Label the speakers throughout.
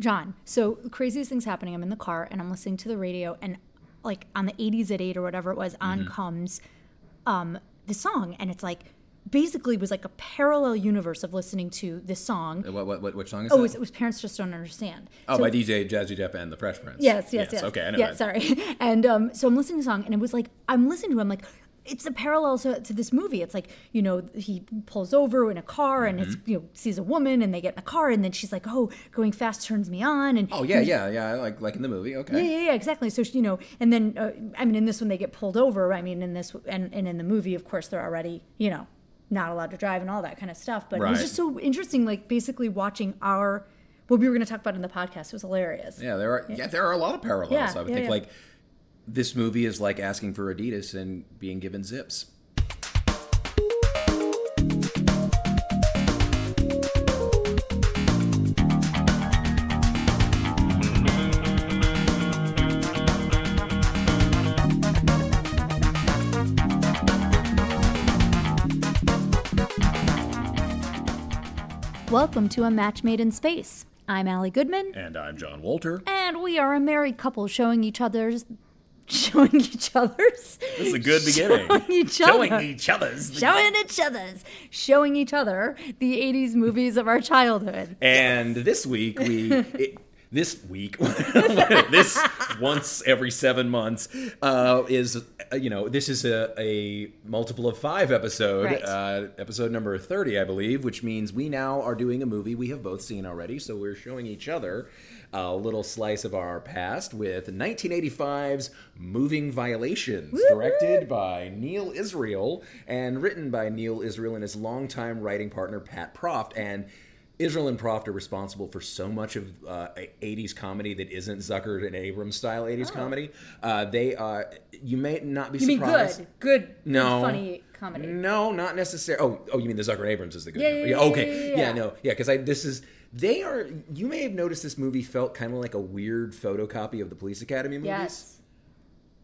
Speaker 1: Jon, so the craziest thing's happening. I'm in the car and I'm listening to the radio, and like on the 80s at 8 or whatever it was, on
Speaker 2: Mm-hmm.
Speaker 1: comes um, the song, and it's like basically was like a parallel universe of listening to this song.
Speaker 2: What, what, what, which song is
Speaker 1: Oh, it was, it was Parents Just Don't Understand.
Speaker 2: oh,
Speaker 1: So-
Speaker 2: by DJ Jazzy Jeff and the Fresh Prince.
Speaker 1: Yes, yes, yes.
Speaker 2: Okay, I know
Speaker 1: Yeah, sorry. And um, so I'm listening to the song, and it was like I'm listening to. it, I'm like, it's a parallel to, to this movie. It's like you know he pulls over in a car and
Speaker 2: Mm-hmm.
Speaker 1: it's you know sees a woman and they get in the car and then she's like, oh, going fast turns me on and
Speaker 2: Oh, yeah, yeah, yeah. Like like in the movie. Okay.
Speaker 1: yeah, yeah, yeah, exactly. So you know, and then uh, I mean, in this one they get pulled over. I mean, in this and, and in the movie, of course, they're already you know not allowed to drive and all that kind of stuff. But it was just so interesting, like basically watching our what we were going to talk about in the podcast. It was hilarious.
Speaker 2: Yeah, there are yeah, there are a lot of parallels.
Speaker 1: Yeah,
Speaker 2: I would
Speaker 1: yeah,
Speaker 2: think
Speaker 1: yeah.
Speaker 2: like this movie is like asking for Adidas and being given zips.
Speaker 1: Welcome to a match made in space. I'm Ali Goodman,
Speaker 2: And I'm Jon Walter.
Speaker 1: and we are a married couple showing each other's, showing each other's,
Speaker 2: This is a good beginning.
Speaker 1: showing each other,
Speaker 2: Showing each other's.
Speaker 1: showing each other's, showing each other the '80s movies of our childhood.
Speaker 2: And this week we it, this week this once every seven months uh, is uh, you know this is a, a multiple of five episode
Speaker 1: Right.
Speaker 2: uh, episode number 30 i believe which means we now are doing a movie we have both seen already so we're showing each other a little slice of our past with 1985's moving violations directed by neal israel and written by neal israel and his longtime writing partner pat proft and Israel and Proft are responsible for so much of uh, 80s comedy that isn't Zucker and Abrams style 80s comedy. Uh, they are, you may not be
Speaker 1: Oh. You
Speaker 2: surprised.
Speaker 1: good, good,
Speaker 2: No.
Speaker 1: funny comedy?
Speaker 2: No, not necessarily. Oh, oh, you mean the Zucker and Abrams is the good
Speaker 1: Yeah, yeah, yeah,
Speaker 2: okay.
Speaker 1: yeah, yeah.
Speaker 2: no, yeah, because I this is they are. You may have noticed this movie felt kind of like a weird photocopy of the Police Academy movies.
Speaker 1: Yes.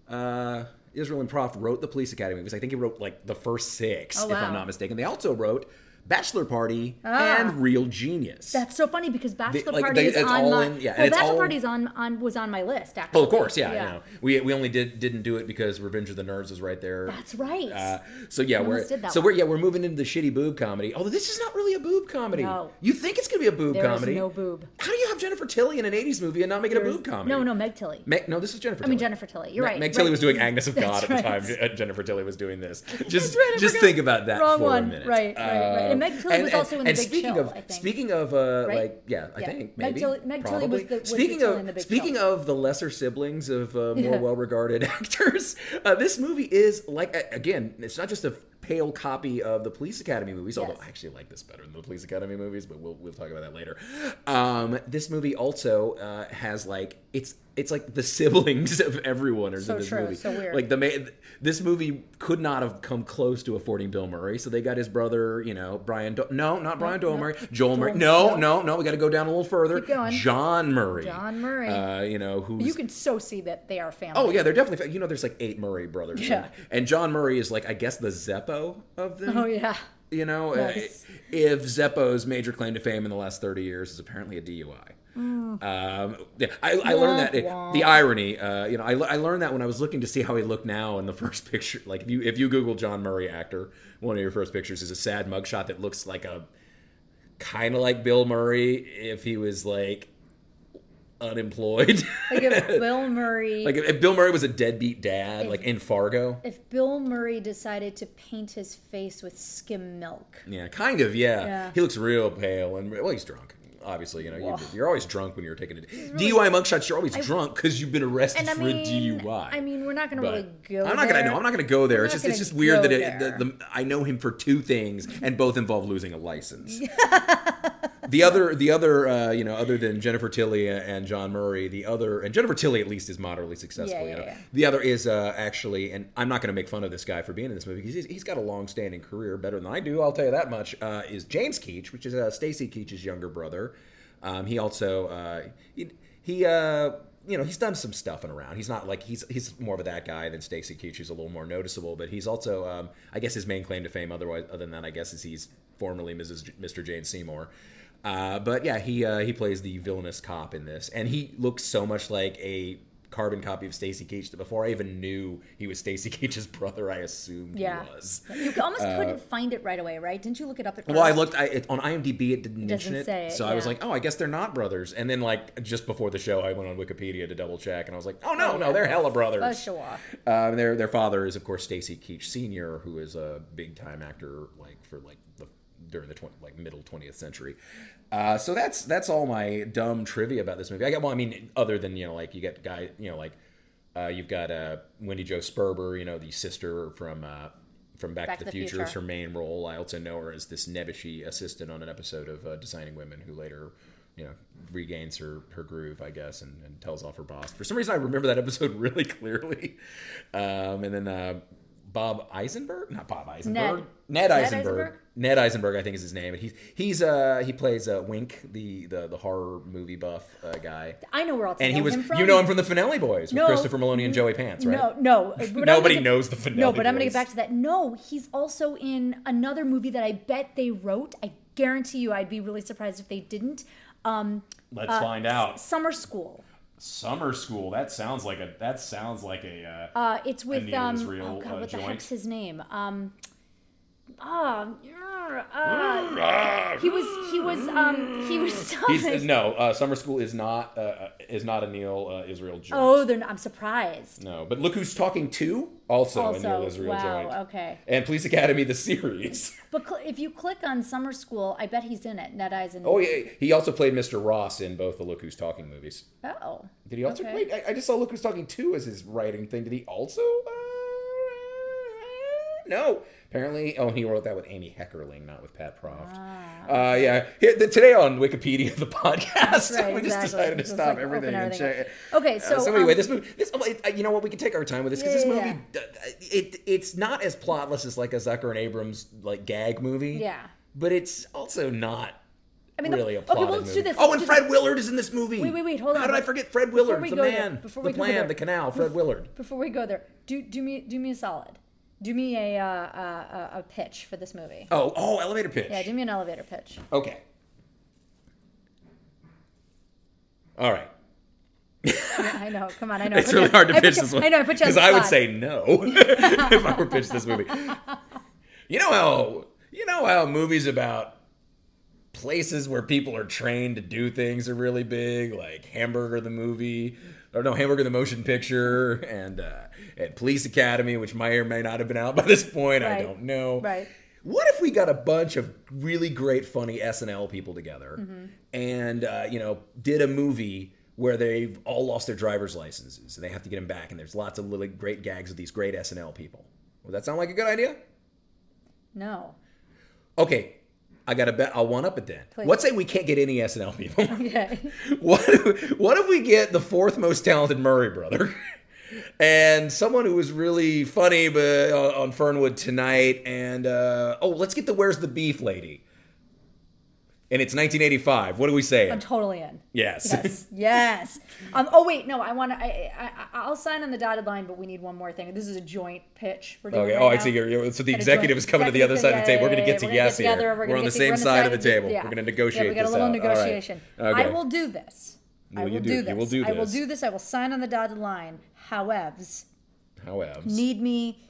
Speaker 2: Uh, Israel and Proft wrote the Police Academy movies. I think he wrote like the first six,
Speaker 1: Oh,
Speaker 2: if I'm not mistaken. They also wrote Bachelor Party
Speaker 1: Ah.
Speaker 2: and Real Genius.
Speaker 1: That's so funny because Bachelor
Speaker 2: like,
Speaker 1: Party
Speaker 2: they-
Speaker 1: is on my
Speaker 2: in- yeah,
Speaker 1: well, Bachelor
Speaker 2: all-
Speaker 1: Party's on on was on my list. Actually,
Speaker 2: Oh, of course, yeah, You know, we we only did didn't do it because Revenge of the Nerds was right there.
Speaker 1: That's right.
Speaker 2: Uh, so yeah,
Speaker 1: We that
Speaker 2: so
Speaker 1: one.
Speaker 2: we're yeah we're moving into the shitty boob comedy. Although this is not really a boob comedy.
Speaker 1: No.
Speaker 2: You think it's gonna be a boob
Speaker 1: There
Speaker 2: comedy?
Speaker 1: no boob.
Speaker 2: How do you have Jennifer Tilly in an '80s movie and not make it a boob comedy?
Speaker 1: No, no, Meg Tilly.
Speaker 2: Meg, no, this is Jennifer.
Speaker 1: I mean Jennifer Tilly. You're
Speaker 2: Me-
Speaker 1: right.
Speaker 2: Meg Tilly
Speaker 1: right.
Speaker 2: was doing Agnes of God
Speaker 1: That's
Speaker 2: at the
Speaker 1: right.
Speaker 2: time. uh, Jennifer Tilly was doing this. Just,
Speaker 1: right,
Speaker 2: just think about that for a minute.
Speaker 1: Right, right, right. And Meg Tilly was also in The Big
Speaker 2: speaking
Speaker 1: Chill,
Speaker 2: of
Speaker 1: I think.
Speaker 2: speaking of uh,
Speaker 1: Right?
Speaker 2: like yeah, I
Speaker 1: Yeah.
Speaker 2: think
Speaker 1: Meg
Speaker 2: maybe
Speaker 1: Tilly- Meg Tilly was the- was
Speaker 2: speaking of
Speaker 1: in The Big
Speaker 2: speaking
Speaker 1: Chill.
Speaker 2: of the lesser siblings of uh, more
Speaker 1: Yeah.
Speaker 2: well-regarded actors, uh, this movie is like again, it's not just a pale copy of the Police Academy movies. Although
Speaker 1: Yes.
Speaker 2: I actually like this better than the Police Academy movies, but we'll we'll talk about that later. Um, this movie also uh, has like it's it's like the siblings of everyone are
Speaker 1: So
Speaker 2: in this
Speaker 1: true,
Speaker 2: movie.
Speaker 1: so weird.
Speaker 2: Like the ma- this movie could not have come close to affording Bill Murray, so they got his brother, you know, Brian. Do- no, not Brian
Speaker 1: no.
Speaker 2: Doyle Murray. Joel Murray.
Speaker 1: Joel-
Speaker 2: No,
Speaker 1: no.
Speaker 2: no, no. We got to go down a little further.
Speaker 1: Keep going.
Speaker 2: John Murray.
Speaker 1: John Murray.
Speaker 2: Uh, you know who's
Speaker 1: You can so see that they are family.
Speaker 2: Oh yeah, they're definitely. You know, there's like eight Murray brothers.
Speaker 1: Yeah.
Speaker 2: And, and John Murray is like, I guess, the Zeppo of them.
Speaker 1: Oh yeah.
Speaker 2: You know,
Speaker 1: Nice.
Speaker 2: uh, if Zeppo's major claim to fame in the last 30 years is apparently a DUI.
Speaker 1: Mm.
Speaker 2: Um, yeah, I, I learned that
Speaker 1: Wah, wah.
Speaker 2: the irony. Uh, you know, I, I learned that when I was looking to see how he looked now in the first picture. Like if you if you Google John Murray actor, one of your first pictures is a sad mugshot that looks like a kind of like Bill Murray if he was like unemployed.
Speaker 1: Like if Bill Murray,
Speaker 2: like if, if Bill Murray was a deadbeat dad,
Speaker 1: If-
Speaker 2: like in Fargo.
Speaker 1: if Bill Murray decided to paint his face with skim milk.
Speaker 2: Yeah, kind of. Yeah.
Speaker 1: Yeah.
Speaker 2: he looks real pale and well, he's drunk. Obviously, you know, you're,
Speaker 1: Whoa.
Speaker 2: you're always drunk when you're taking a DUI mugshots. You're always drunk because you've been arrested
Speaker 1: I
Speaker 2: for
Speaker 1: mean,
Speaker 2: a DUI.
Speaker 1: I mean, we're not going to really go.
Speaker 2: I'm not gonna. know. I'm not gonna go there.
Speaker 1: We're
Speaker 2: It's just. It's just weird that it, the,
Speaker 1: there.
Speaker 2: the, I know him for two things, and both involve losing a license. the other, the other, uh, you know, other than Jennifer Tilly and John Murray, the other, and Jennifer Tilly at least is moderately successful.
Speaker 1: Yeah,
Speaker 2: you
Speaker 1: yeah,
Speaker 2: know,
Speaker 1: yeah.
Speaker 2: the other is uh, actually, and I'm not going to make fun of this guy for being in this movie because he's, he's got a long-standing career, better than I do. I'll tell you that much. Uh, is James Keach, which is uh, Stacy Keach's younger brother. Um, he also uh, he, he uh, you know he's done some stuff and around. He's not like he's he's more of a that guy than Stacy Keach, who's a little more noticeable. But he's also um, I guess his main claim to fame, otherwise other than that, I guess is he's formerly Mrs. J- Mr. Jane Seymour. Uh, but yeah, he uh, he plays the villainous cop in this, and he looks so much like a carbon copy of Stacy Keach that before I even knew he was Stacy Keach's brother, I assumed
Speaker 1: Yeah.
Speaker 2: he was.
Speaker 1: You almost couldn't find it right away, right? Didn't you look it up at
Speaker 2: Well, I looked I, it, on IMDb. It didn't mention it,
Speaker 1: it,
Speaker 2: so I was like, "Oh, I guess they're not brothers." And then, like just before the show, I went on Wikipedia to double check, and I was like, "Oh no,
Speaker 1: Oh,
Speaker 2: no,
Speaker 1: yeah.
Speaker 2: they're hella brothers."
Speaker 1: Oh, sure.
Speaker 2: Um, their their father is of course Stacy Keach Senior, who is a big time actor like for like the during the 20, like middle twentieth century. Uh, so that's that's all my dumb trivia about this movie. I got well, I mean, other than you know, like you get guy, you know, like uh, you've got uh, Wendy Jo Sperber, you know, the sister from. Uh, from Back, to the, Future, is her main role. I also know her as this nebbishy assistant on an episode of uh, Designing Women, who later, you know, regains her her groove, I guess, and, and tells off her boss. For some reason, I remember that episode really clearly. Um, and then uh, Bob Eisenberg, not Bob Eisenberg, Ned,
Speaker 1: Ned
Speaker 2: Eisenberg.
Speaker 1: Eisenberg?
Speaker 2: Ned Eisenberg, I think is his name. And he's he's uh he plays uh, Wink, the the the horror movie buff uh, guy.
Speaker 1: I know where else.
Speaker 2: And he was
Speaker 1: him from.
Speaker 2: you know him from the Fanelli Boys with
Speaker 1: No.
Speaker 2: Christopher Meloni and Joey Pants, right?
Speaker 1: No, no.
Speaker 2: Nobody
Speaker 1: gonna-
Speaker 2: knows the Fanelli
Speaker 1: No, but I'm going to get back to that. No, he's also in another movie that I bet they wrote. I guarantee you, I'd be really surprised if they didn't. Um,
Speaker 3: Let's
Speaker 1: uh,
Speaker 3: find out.
Speaker 1: Summer School.
Speaker 3: Summer school. That sounds like a. That sounds like a. Uh,
Speaker 1: Uh, it's with
Speaker 3: Neal
Speaker 1: um.
Speaker 3: Israel,
Speaker 1: oh God,
Speaker 3: uh,
Speaker 1: what the heck's his name? Um. Ah, uh, he was he was um he was something.
Speaker 2: no, uh, Summer School is not uh, is not a Neal uh, Israel joint.
Speaker 1: Oh, they're not, I'm surprised.
Speaker 2: No, but look who's talking to also, a Neal
Speaker 1: Also,
Speaker 2: Israel
Speaker 1: wow,
Speaker 2: joint.
Speaker 1: okay.
Speaker 2: And Police Academy the series.
Speaker 1: But cl- if you click on Summer School, I bet he's in it. Ned Eyes Eisen.
Speaker 2: Oh yeah, he also played Mr. Ross in both the Look Who's Talking movies.
Speaker 1: Oh.
Speaker 2: Did he also
Speaker 1: Okay.
Speaker 2: play? I, I just saw Look Who's Talking two as his writing thing. Did he also? Uh, no. Apparently, oh, and he wrote that with Amy Heckerling, not with Pat Proft.
Speaker 1: Ah.
Speaker 2: Uh, yeah. Here, the, today on Wikipedia, the podcast,
Speaker 1: right,
Speaker 2: we just
Speaker 1: exactly.
Speaker 2: decided to
Speaker 1: Just,
Speaker 2: stop
Speaker 1: like,
Speaker 2: everything and
Speaker 1: everything
Speaker 2: check.
Speaker 1: Okay,
Speaker 2: Uh,
Speaker 1: so,
Speaker 2: so anyway,
Speaker 1: um,
Speaker 2: this movie, this, uh, you know what? We can take our time with this because
Speaker 1: Yeah,
Speaker 2: this movie, uh, it it's not as plotless as like a Zucker and Abrams like gag movie.
Speaker 1: Yeah.
Speaker 2: But it's also not
Speaker 1: I mean,
Speaker 2: really a
Speaker 1: okay, well, let's
Speaker 2: movie.
Speaker 1: do this.
Speaker 2: Oh,
Speaker 1: Let's
Speaker 2: and Fred
Speaker 1: this.
Speaker 2: Willard is in this movie.
Speaker 1: Wait, wait, wait, hold on.
Speaker 2: How did I forget Fred Willard? The
Speaker 1: there-
Speaker 2: man,
Speaker 1: before
Speaker 2: the plan,
Speaker 1: there-
Speaker 2: the canal. Fred Willard.
Speaker 1: Before we go there, do do me do me a solid. Do me a uh, a, a, pitch for this movie.
Speaker 2: Oh, oh, elevator pitch.
Speaker 1: Yeah, do me an elevator pitch.
Speaker 2: Okay. All right.
Speaker 1: I know. Come on, I know.
Speaker 2: It's
Speaker 1: put
Speaker 2: really
Speaker 1: you-
Speaker 2: hard to
Speaker 1: I
Speaker 2: pitch
Speaker 1: you-
Speaker 2: this one.
Speaker 1: I know. I put you on
Speaker 2: because I would say no if I were pitched this movie. You know how you know how movies about places where people are trained to do things are really big, like Hamburger the movie, or no Hamburger the motion picture, and uh, and Police Academy, which may or may not have been out by this point. I don't know.
Speaker 1: Right.
Speaker 2: What if we got a bunch of really great, funny SNL people together,
Speaker 1: Mm-hmm.
Speaker 2: and uh, you know, did a movie where they've all lost their driver's licenses and they have to get them back, and there's lots of really great gags with these great SNL people. Would that sound like a good idea?
Speaker 1: No.
Speaker 2: Okay, I got to bet. I'll one up it then.
Speaker 1: Please.
Speaker 2: Let's say we can't get any SNL people.
Speaker 1: Okay.
Speaker 2: what? If, what if we get the fourth most talented Murray brother? And someone who was really funny, but on on Fernwood tonight, and uh, oh, let's get the "Where's the Beef" lady. And it's 1985. What do we say?
Speaker 1: I'm totally in.
Speaker 2: yes.
Speaker 1: Yes. yes. Um. Oh wait, no. I want to. I, I. I'll sign on the dotted line, but we need one more thing. This is a joint pitch. We're doing
Speaker 2: Okay.
Speaker 1: right
Speaker 2: Oh, I see. You're, you're- so the executive is coming to the other side of the table. We're going to get to yes here. We're, on the same side of the table.
Speaker 1: yeah.
Speaker 2: We're going to negotiate
Speaker 1: Yeah, we got a
Speaker 2: this
Speaker 1: little
Speaker 2: out. All right.
Speaker 1: negotiation.
Speaker 2: Okay.
Speaker 1: I will do this. I
Speaker 2: Will
Speaker 1: will
Speaker 2: you
Speaker 1: do,
Speaker 2: do- you
Speaker 1: this.
Speaker 2: will do this.
Speaker 1: I will do this. I will sign on the dotted line. However,
Speaker 2: However,
Speaker 1: need me,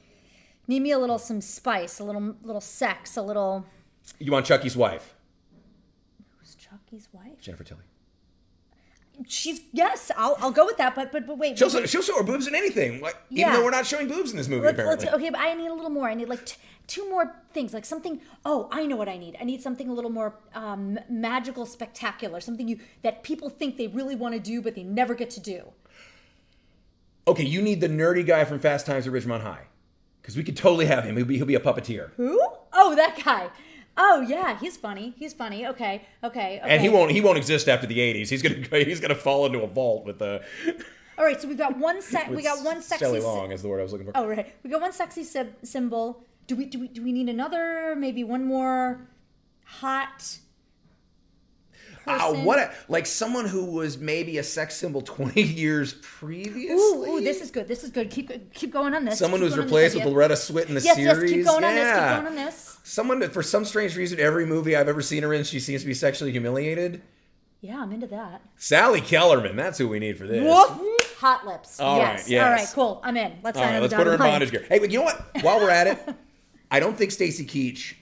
Speaker 1: need me a little some spice, a little little sex, a little.
Speaker 2: you want Chucky's wife,
Speaker 1: Wife?
Speaker 2: Jennifer Tilly.
Speaker 1: She's yes. I'll I'll go with that. But but but wait.
Speaker 2: She'll,
Speaker 1: wait,
Speaker 2: she'll show her boobs in anything. Like,
Speaker 1: Yeah.
Speaker 2: Even though we're not showing boobs in this movie,
Speaker 1: Let's,
Speaker 2: apparently.
Speaker 1: let's, okay, but I need a little more. I need like t- two more things, like something. Oh, I know what I need. I need something a little more um, magical, spectacular. Something you that people think they really want to do, but they never get to do.
Speaker 2: Okay, you need the nerdy guy from Fast Times at Ridgemont High. Because we could totally have him. He'll be, he'll be a puppeteer.
Speaker 1: Who? Oh, that guy. Oh yeah, he's funny. He's funny. Okay, okay, okay.
Speaker 2: And he won't he won't exist after the 80s. He's gonna he's gonna fall into a vault with the.
Speaker 1: All right, so we've got one sec. We got one sexy.
Speaker 2: Shelley Long is the word I was looking for.
Speaker 1: Oh right, we got one sexy sy- symbol. Do we do we do we need another? Maybe one more hot
Speaker 2: Ah, what a, like someone who was maybe a sex symbol 20 years previously.
Speaker 1: Ooh, ooh, this is good. This is good. Keep keep going on this.
Speaker 2: Someone
Speaker 1: Keep
Speaker 2: who's
Speaker 1: going on this
Speaker 2: replaced with. Loretta Swit in the
Speaker 1: Yes,
Speaker 2: series.
Speaker 1: yes. Keep going on this. Keep going on this.
Speaker 2: Someone that, for some strange reason, every movie I've ever seen her in, she seems to be sexually humiliated.
Speaker 1: Yeah, I'm into that.
Speaker 2: Sally Kellerman, that's who we need for this.
Speaker 1: Woof. Hot lips.
Speaker 2: All
Speaker 1: yes.
Speaker 2: right, yes.
Speaker 1: All right. Cool. I'm in. Let's
Speaker 2: All right, let's put her in bondage gear. Hey, but you know what? While we're at it, I don't think Stacy Keach,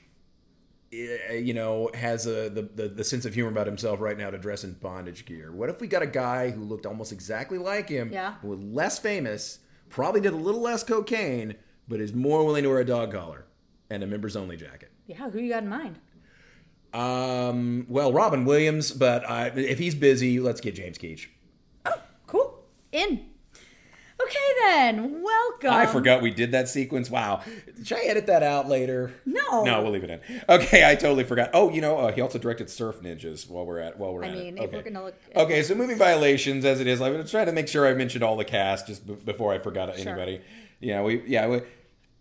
Speaker 2: eh, you know, has a the, the the sense of humor about himself right now to dress in bondage gear. What if we got a guy who looked almost exactly like him,
Speaker 1: Yeah.
Speaker 2: but was less famous, probably did a little less cocaine, but is more willing to wear a dog collar and a members only jacket?
Speaker 1: Yeah. Who you got in mind?
Speaker 2: Um, well, Robin Williams, but uh, if he's busy, let's get James Keach.
Speaker 1: Oh, Cool. In. Okay then. Welcome.
Speaker 2: I forgot we did that sequence. Wow. Should I edit that out later?
Speaker 1: No.
Speaker 2: No, we'll leave it in. Okay, I totally forgot. Oh, you know, uh, he also directed Surf Ninjas while we're at while we're
Speaker 1: I
Speaker 2: at
Speaker 1: mean,
Speaker 2: it.
Speaker 1: if
Speaker 2: Okay.
Speaker 1: we're gonna look.
Speaker 2: Okay, so movie violations as it is. I'm gonna to make sure I mentioned all the cast just b- before I forgot anybody. Yeah, we yeah we.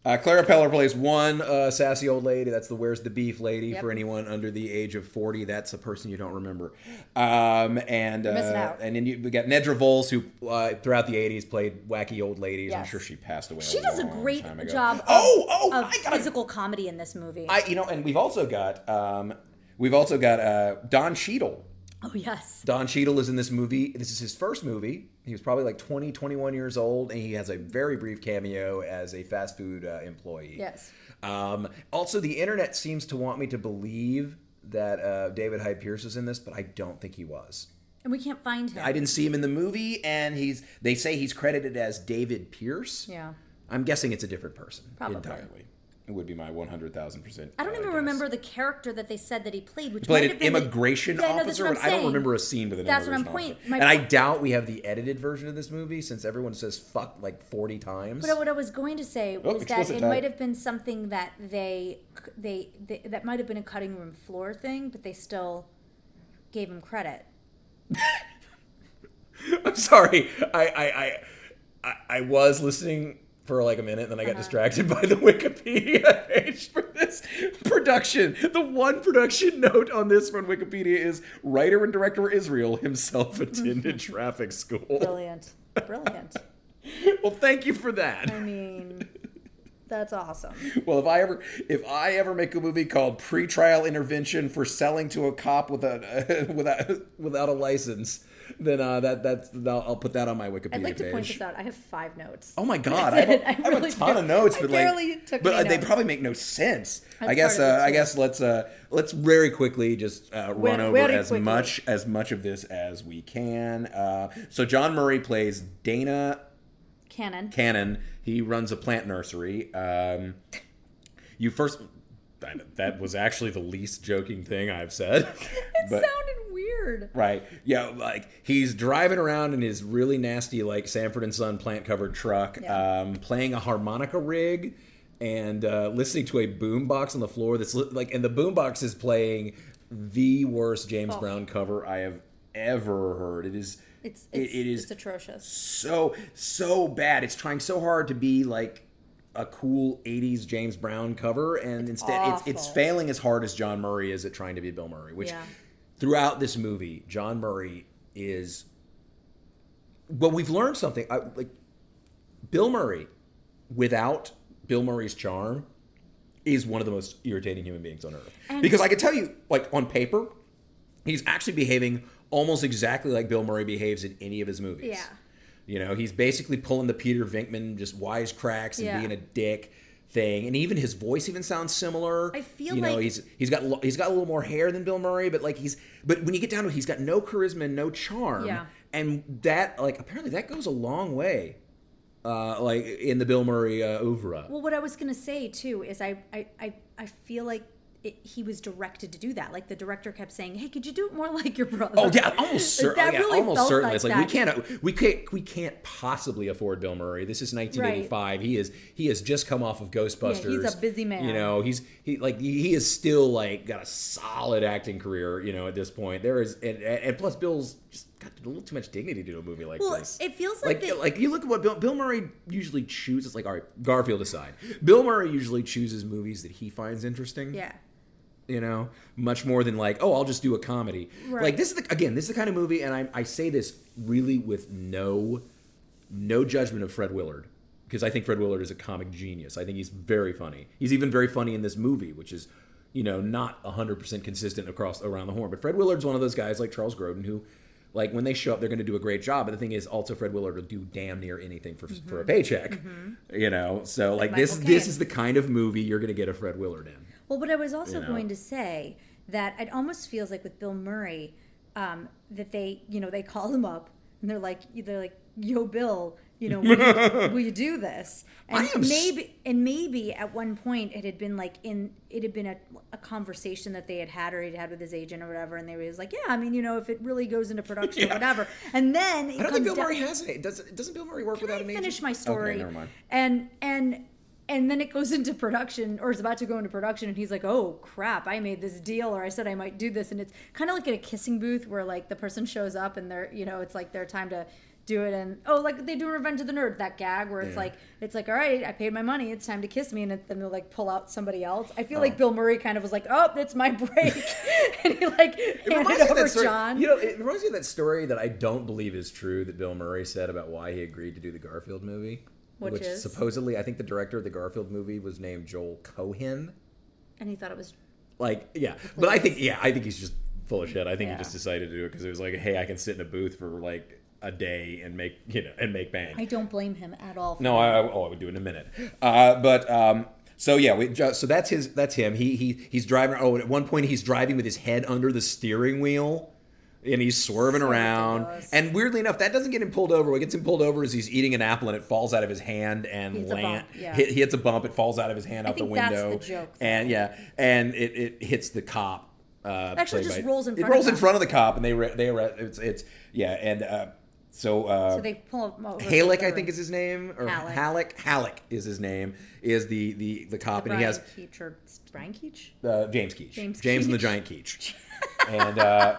Speaker 2: Uh, Clara Peller plays one uh, sassy old lady. That's the "Where's the Beef" lady.
Speaker 1: Yep.
Speaker 2: For anyone under the age of forty, that's a person you don't remember. Um, and uh, and then you, we got Nedra Volz, who uh, throughout the '80s played wacky old ladies. I'm sure she passed away.
Speaker 1: She does a great job. Of,
Speaker 2: Oh, oh,
Speaker 1: of
Speaker 2: gotta
Speaker 1: physical comedy in this movie.
Speaker 2: I, you know, and we've also got um, we've also got uh, Don Cheadle.
Speaker 1: Oh yes.
Speaker 2: Don Cheadle is in this movie. This is his first movie. He was probably like 20, 21 years old, and he has a very brief cameo as a fast food uh, employee.
Speaker 1: Yes.
Speaker 2: Um, also, the internet seems to want me to believe that uh, David Hyde Pierce is in this, but I don't think he was.
Speaker 1: And we can't find him.
Speaker 2: I didn't see him in the movie, and he's they say he's credited as David Pierce.
Speaker 1: Yeah.
Speaker 2: I'm guessing it's a different person
Speaker 1: Probably.
Speaker 2: entirely. It would be my 100,000%.
Speaker 1: I don't even
Speaker 2: guess.
Speaker 1: remember the character that they said that he played, which
Speaker 2: played an
Speaker 1: been the-
Speaker 2: immigration
Speaker 1: Yeah,
Speaker 2: officer,
Speaker 1: what I'm
Speaker 2: but I don't remember a scene with an
Speaker 1: That's what I'm
Speaker 2: immigration
Speaker 1: point-
Speaker 2: officer.
Speaker 1: my
Speaker 2: and I doubt we have the edited version of this movie since everyone says fuck like 40 times.
Speaker 1: But what I was going to say
Speaker 2: Oh,
Speaker 1: was that it
Speaker 2: tag.
Speaker 1: might have been something that they, they they that might have been a cutting room floor thing, but they still gave him credit.
Speaker 2: I'm sorry. I, I, I, I, I was listening for like a minute, and then I got
Speaker 1: Uh-huh.
Speaker 2: distracted by the Wikipedia page for this production. The one production note on this from Wikipedia is writer and director Israel himself attended traffic school.
Speaker 1: Brilliant, brilliant.
Speaker 2: Well, thank you for that.
Speaker 1: I mean, that's awesome.
Speaker 2: Well, if I ever if I ever make a movie called Pretrial Intervention for selling to a cop without without without a license, then uh, that that's I'll, put that on my Wikipedia
Speaker 1: I'd like to
Speaker 2: page.
Speaker 1: point this out. I have five notes.
Speaker 2: Oh my god, I have,
Speaker 1: it.
Speaker 2: a,
Speaker 1: I
Speaker 2: I have a ton
Speaker 1: do.
Speaker 2: of notes, but like, but uh, they probably make no sense. I guess uh, I guess let's uh, let's very quickly just uh, run over
Speaker 1: very
Speaker 2: as
Speaker 1: quickly.
Speaker 2: much as much of this as we can. Uh, so John Murray plays Dana
Speaker 1: Cannon.
Speaker 2: Cannon. He runs a plant nursery. Um, you first. That was actually the least joking thing I've said.
Speaker 1: it sounded weird.
Speaker 2: Right. Yeah, like he's driving around in his really nasty, like Sanford and Son plant covered truck,
Speaker 1: Yeah.
Speaker 2: um, playing a harmonica rig and uh, listening to a boombox on the floor. That's li- like, and the boombox is playing the worst James
Speaker 1: Oh.
Speaker 2: Brown cover I have ever heard. It is.
Speaker 1: It's
Speaker 2: it-
Speaker 1: it's,
Speaker 2: it is
Speaker 1: it's atrocious.
Speaker 2: so so bad. It's trying so hard to be like a cool '80s James Brown cover, and instead it's, it's failing as hard as John Murray is at trying to be Bill Murray. Which
Speaker 1: Yeah.
Speaker 2: throughout this movie, John Murray is. Well, we've learned something. I, like Bill Murray, without Bill Murray's charm, is one of the most irritating human beings on earth.
Speaker 1: And-
Speaker 2: because I can tell you, like on paper, he's actually behaving almost exactly like Bill Murray behaves in any of his movies.
Speaker 1: Yeah.
Speaker 2: You know, he's basically pulling the Peter Venkman just wisecracks and
Speaker 1: Yeah.
Speaker 2: being a dick thing, and even his voice even sounds similar.
Speaker 1: I feel
Speaker 2: you know
Speaker 1: like-
Speaker 2: he's he's got he's got a little more hair than Bill Murray, but like he's but when you get down to it, he's got no charisma, and no charm.
Speaker 1: Yeah.
Speaker 2: and that like apparently that goes a long way, uh, like in the Bill Murray uh, oeuvre.
Speaker 1: Well, what I was gonna say too is I I I, I feel like it, he was directed to do that. Like the director kept saying, "Hey, could you do it more like your brother?"
Speaker 2: Oh yeah, almost certainly.
Speaker 1: That
Speaker 2: yeah,
Speaker 1: really
Speaker 2: almost certainly.
Speaker 1: like
Speaker 2: it's like
Speaker 1: that.
Speaker 2: we can't, we can't, we can't possibly afford Bill Murray. This is 1985. He is, he has just come off of Ghostbusters.
Speaker 1: He's a busy man.
Speaker 2: You know, he's he like he he is still like got a solid acting career. You know, at this point, there is, and, and plus Bill's just got a little too much dignity to do a movie like
Speaker 1: Well,
Speaker 2: this.
Speaker 1: it feels
Speaker 2: like
Speaker 1: like they-
Speaker 2: like you look at what Bill, Bill Murray usually chooses. It's Like all right, Garfield aside, Bill Murray usually chooses movies that he finds interesting.
Speaker 1: Yeah.
Speaker 2: You know, much more than like, oh, I'll just do a comedy.
Speaker 1: Right.
Speaker 2: Like this is the again, this is the kind of movie, and I, I say this really with no no judgment of Fred Willard because I think Fred Willard is a comic genius. I think he's very funny. He's even very funny in this movie, which is you know not 100% consistent across around the horn. But Fred Willard's one of those guys like Charles Grodin who like when they show up they're going to do a great job. But the thing is also Fred Willard will do damn near anything for for a mm-hmm. paycheck. Mm-hmm. You know. So like this
Speaker 1: Michael
Speaker 2: this is the kind of movie you're going to get a Fred Willard in.
Speaker 1: Well, but I was also
Speaker 2: You know?
Speaker 1: going to say that it almost feels like with Bill Murray um, that they, you know, they call him up and they're like, they're like, "Yo, Bill, you know, will you, will you do this?" And
Speaker 2: am s-
Speaker 1: maybe, and maybe at one point it had been like in, it had been a, a conversation that they had had or he'd had with his agent or whatever, and they were just like, "Yeah, I mean, you know, if it really goes into production
Speaker 2: Yeah.
Speaker 1: or whatever," and then it
Speaker 2: I don't think Bill
Speaker 1: down-
Speaker 2: Murray has it. Does doesn't Bill Murray work without
Speaker 1: I
Speaker 2: an agent?
Speaker 1: finish my story?
Speaker 2: Okay, never mind.
Speaker 1: And and and then it goes into production, or is about to go into production, and he's like, "Oh crap! I made this deal, or I said I might do this," and it's kind of like in a kissing booth where like the person shows up and they're you know it's like their time to do it, and oh like they do Revenge of the Nerd that gag where it's
Speaker 2: Yeah.
Speaker 1: like it's like all right, I paid my money, it's time to kiss me, and then they'll like pull out somebody else. I feel
Speaker 2: Oh.
Speaker 1: like Bill Murray kind of was like, "Oh, it's my break," and he like
Speaker 2: It
Speaker 1: handed over
Speaker 2: story,
Speaker 1: Jon.
Speaker 2: You know, it reminds me of that story that I don't believe is true that Bill Murray said about why he agreed to do the Garfield movie.
Speaker 1: Which is?
Speaker 2: supposedly, I think the director of the Garfield movie was named Joel Coen.
Speaker 1: and he thought it was
Speaker 2: Like, yeah, but I think, yeah, I think he's just full of shit. I think
Speaker 1: Yeah.
Speaker 2: he just decided to do it because it was like, hey, I can sit in a booth for like a day and make you know and make bank.
Speaker 1: I don't blame him at all. For
Speaker 2: No, I, I, oh, I would do it in a minute. Uh, but um, so yeah, we just, so that's his. That's him. He he he's driving. Oh, at one point he's driving with his head under the steering wheel, and he's swerving
Speaker 1: So
Speaker 2: around.
Speaker 1: ridiculous.
Speaker 2: And weirdly enough, that doesn't get him pulled over. What gets him pulled over is he's eating an apple and it falls out of his hand and
Speaker 1: Hits
Speaker 2: land.
Speaker 1: yeah.
Speaker 2: hit, he hits a bump. It falls out of his hand
Speaker 1: I
Speaker 2: out the window.
Speaker 1: the.
Speaker 2: And yeah, and it, it hits the cop. Uh,
Speaker 1: Actually, just
Speaker 2: by-
Speaker 1: rolls in
Speaker 2: It rolls in front of the cop, and they re- they arrest. It's it's yeah, and uh, so. Uh,
Speaker 1: So they pull him over.
Speaker 2: Halik, I think is his name, or
Speaker 1: Halik.
Speaker 2: Halik. Halik is his name. Is the the the cop, and
Speaker 1: Brian
Speaker 2: he has
Speaker 1: Keach or Brian Keach.
Speaker 2: uh, James Keach,
Speaker 1: James
Speaker 2: and the Giant Keach, and uh,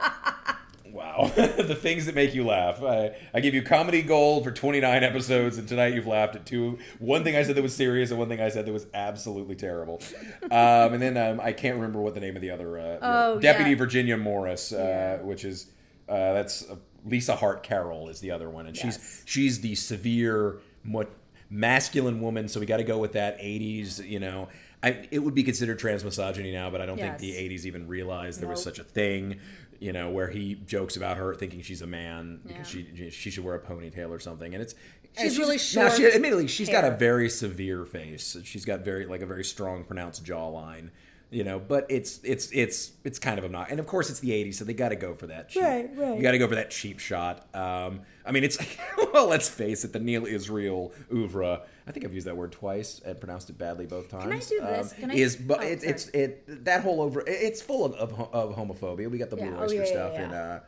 Speaker 2: wow, the things that make you laugh. I, I give you comedy gold for 29 episodes, and tonight you've laughed at two. One thing I said that was serious, and one thing I said that was absolutely terrible. Um, and then um, I can't remember what the name of the other uh,
Speaker 1: Oh,
Speaker 2: Deputy
Speaker 1: yeah.
Speaker 2: Virginia Morris, uh,
Speaker 1: Yeah.
Speaker 2: which is uh, that's uh, Lisa Hart Carroll is the other one, and she's
Speaker 1: Yes.
Speaker 2: she's the severe what masculine woman so we got to go with that 80s you know I, it would be considered transmisogyny now but i don't think the 80s even realized there was such a thing you know where he jokes about her thinking she's a man because
Speaker 1: Yeah.
Speaker 2: she she should wear a ponytail or something. And it's
Speaker 1: She's
Speaker 2: and
Speaker 1: really
Speaker 2: now, she,
Speaker 1: short
Speaker 2: admittedly she's got a very severe face. She's got very like a very strong pronounced jawline you know but it's it's it's it's kind of obnoxious. And of course it's the 80s so they got to go for that cheap,
Speaker 1: Right, right.
Speaker 2: you got to go for that cheap shot. Um i mean it's well let's face it the neal israel oeuvre i think i've used that word twice and pronounced it badly both times Can I
Speaker 1: do this?
Speaker 2: um,
Speaker 1: Can I-
Speaker 2: is but
Speaker 1: oh,
Speaker 2: it, it's it that whole over it's full of, of, of homophobia we got the blue
Speaker 1: Yeah. Oh,
Speaker 2: oyster
Speaker 1: yeah, yeah,
Speaker 2: stuff
Speaker 1: yeah.
Speaker 2: and uh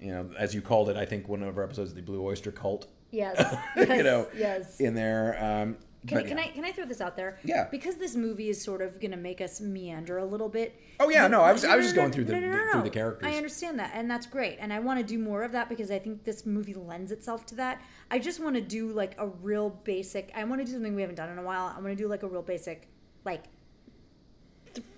Speaker 2: you know as you called it i think one of our episodes of the blue oyster cult
Speaker 1: Yes.
Speaker 2: you
Speaker 1: yes,
Speaker 2: know
Speaker 1: Yes.
Speaker 2: in there um
Speaker 1: Can,
Speaker 2: but
Speaker 1: can
Speaker 2: yeah.
Speaker 1: I can I throw this out there?
Speaker 2: Yeah.
Speaker 1: Because this movie is sort of going to make us meander a little bit.
Speaker 2: Oh, yeah, no, I was- I was just going through the- through the characters.
Speaker 1: I understand that, and that's great, and I want to do more of that because I think this movie lends itself to that. I just want to do like a real basic. I want to do something we haven't done in a while. I want to do like a real basic, like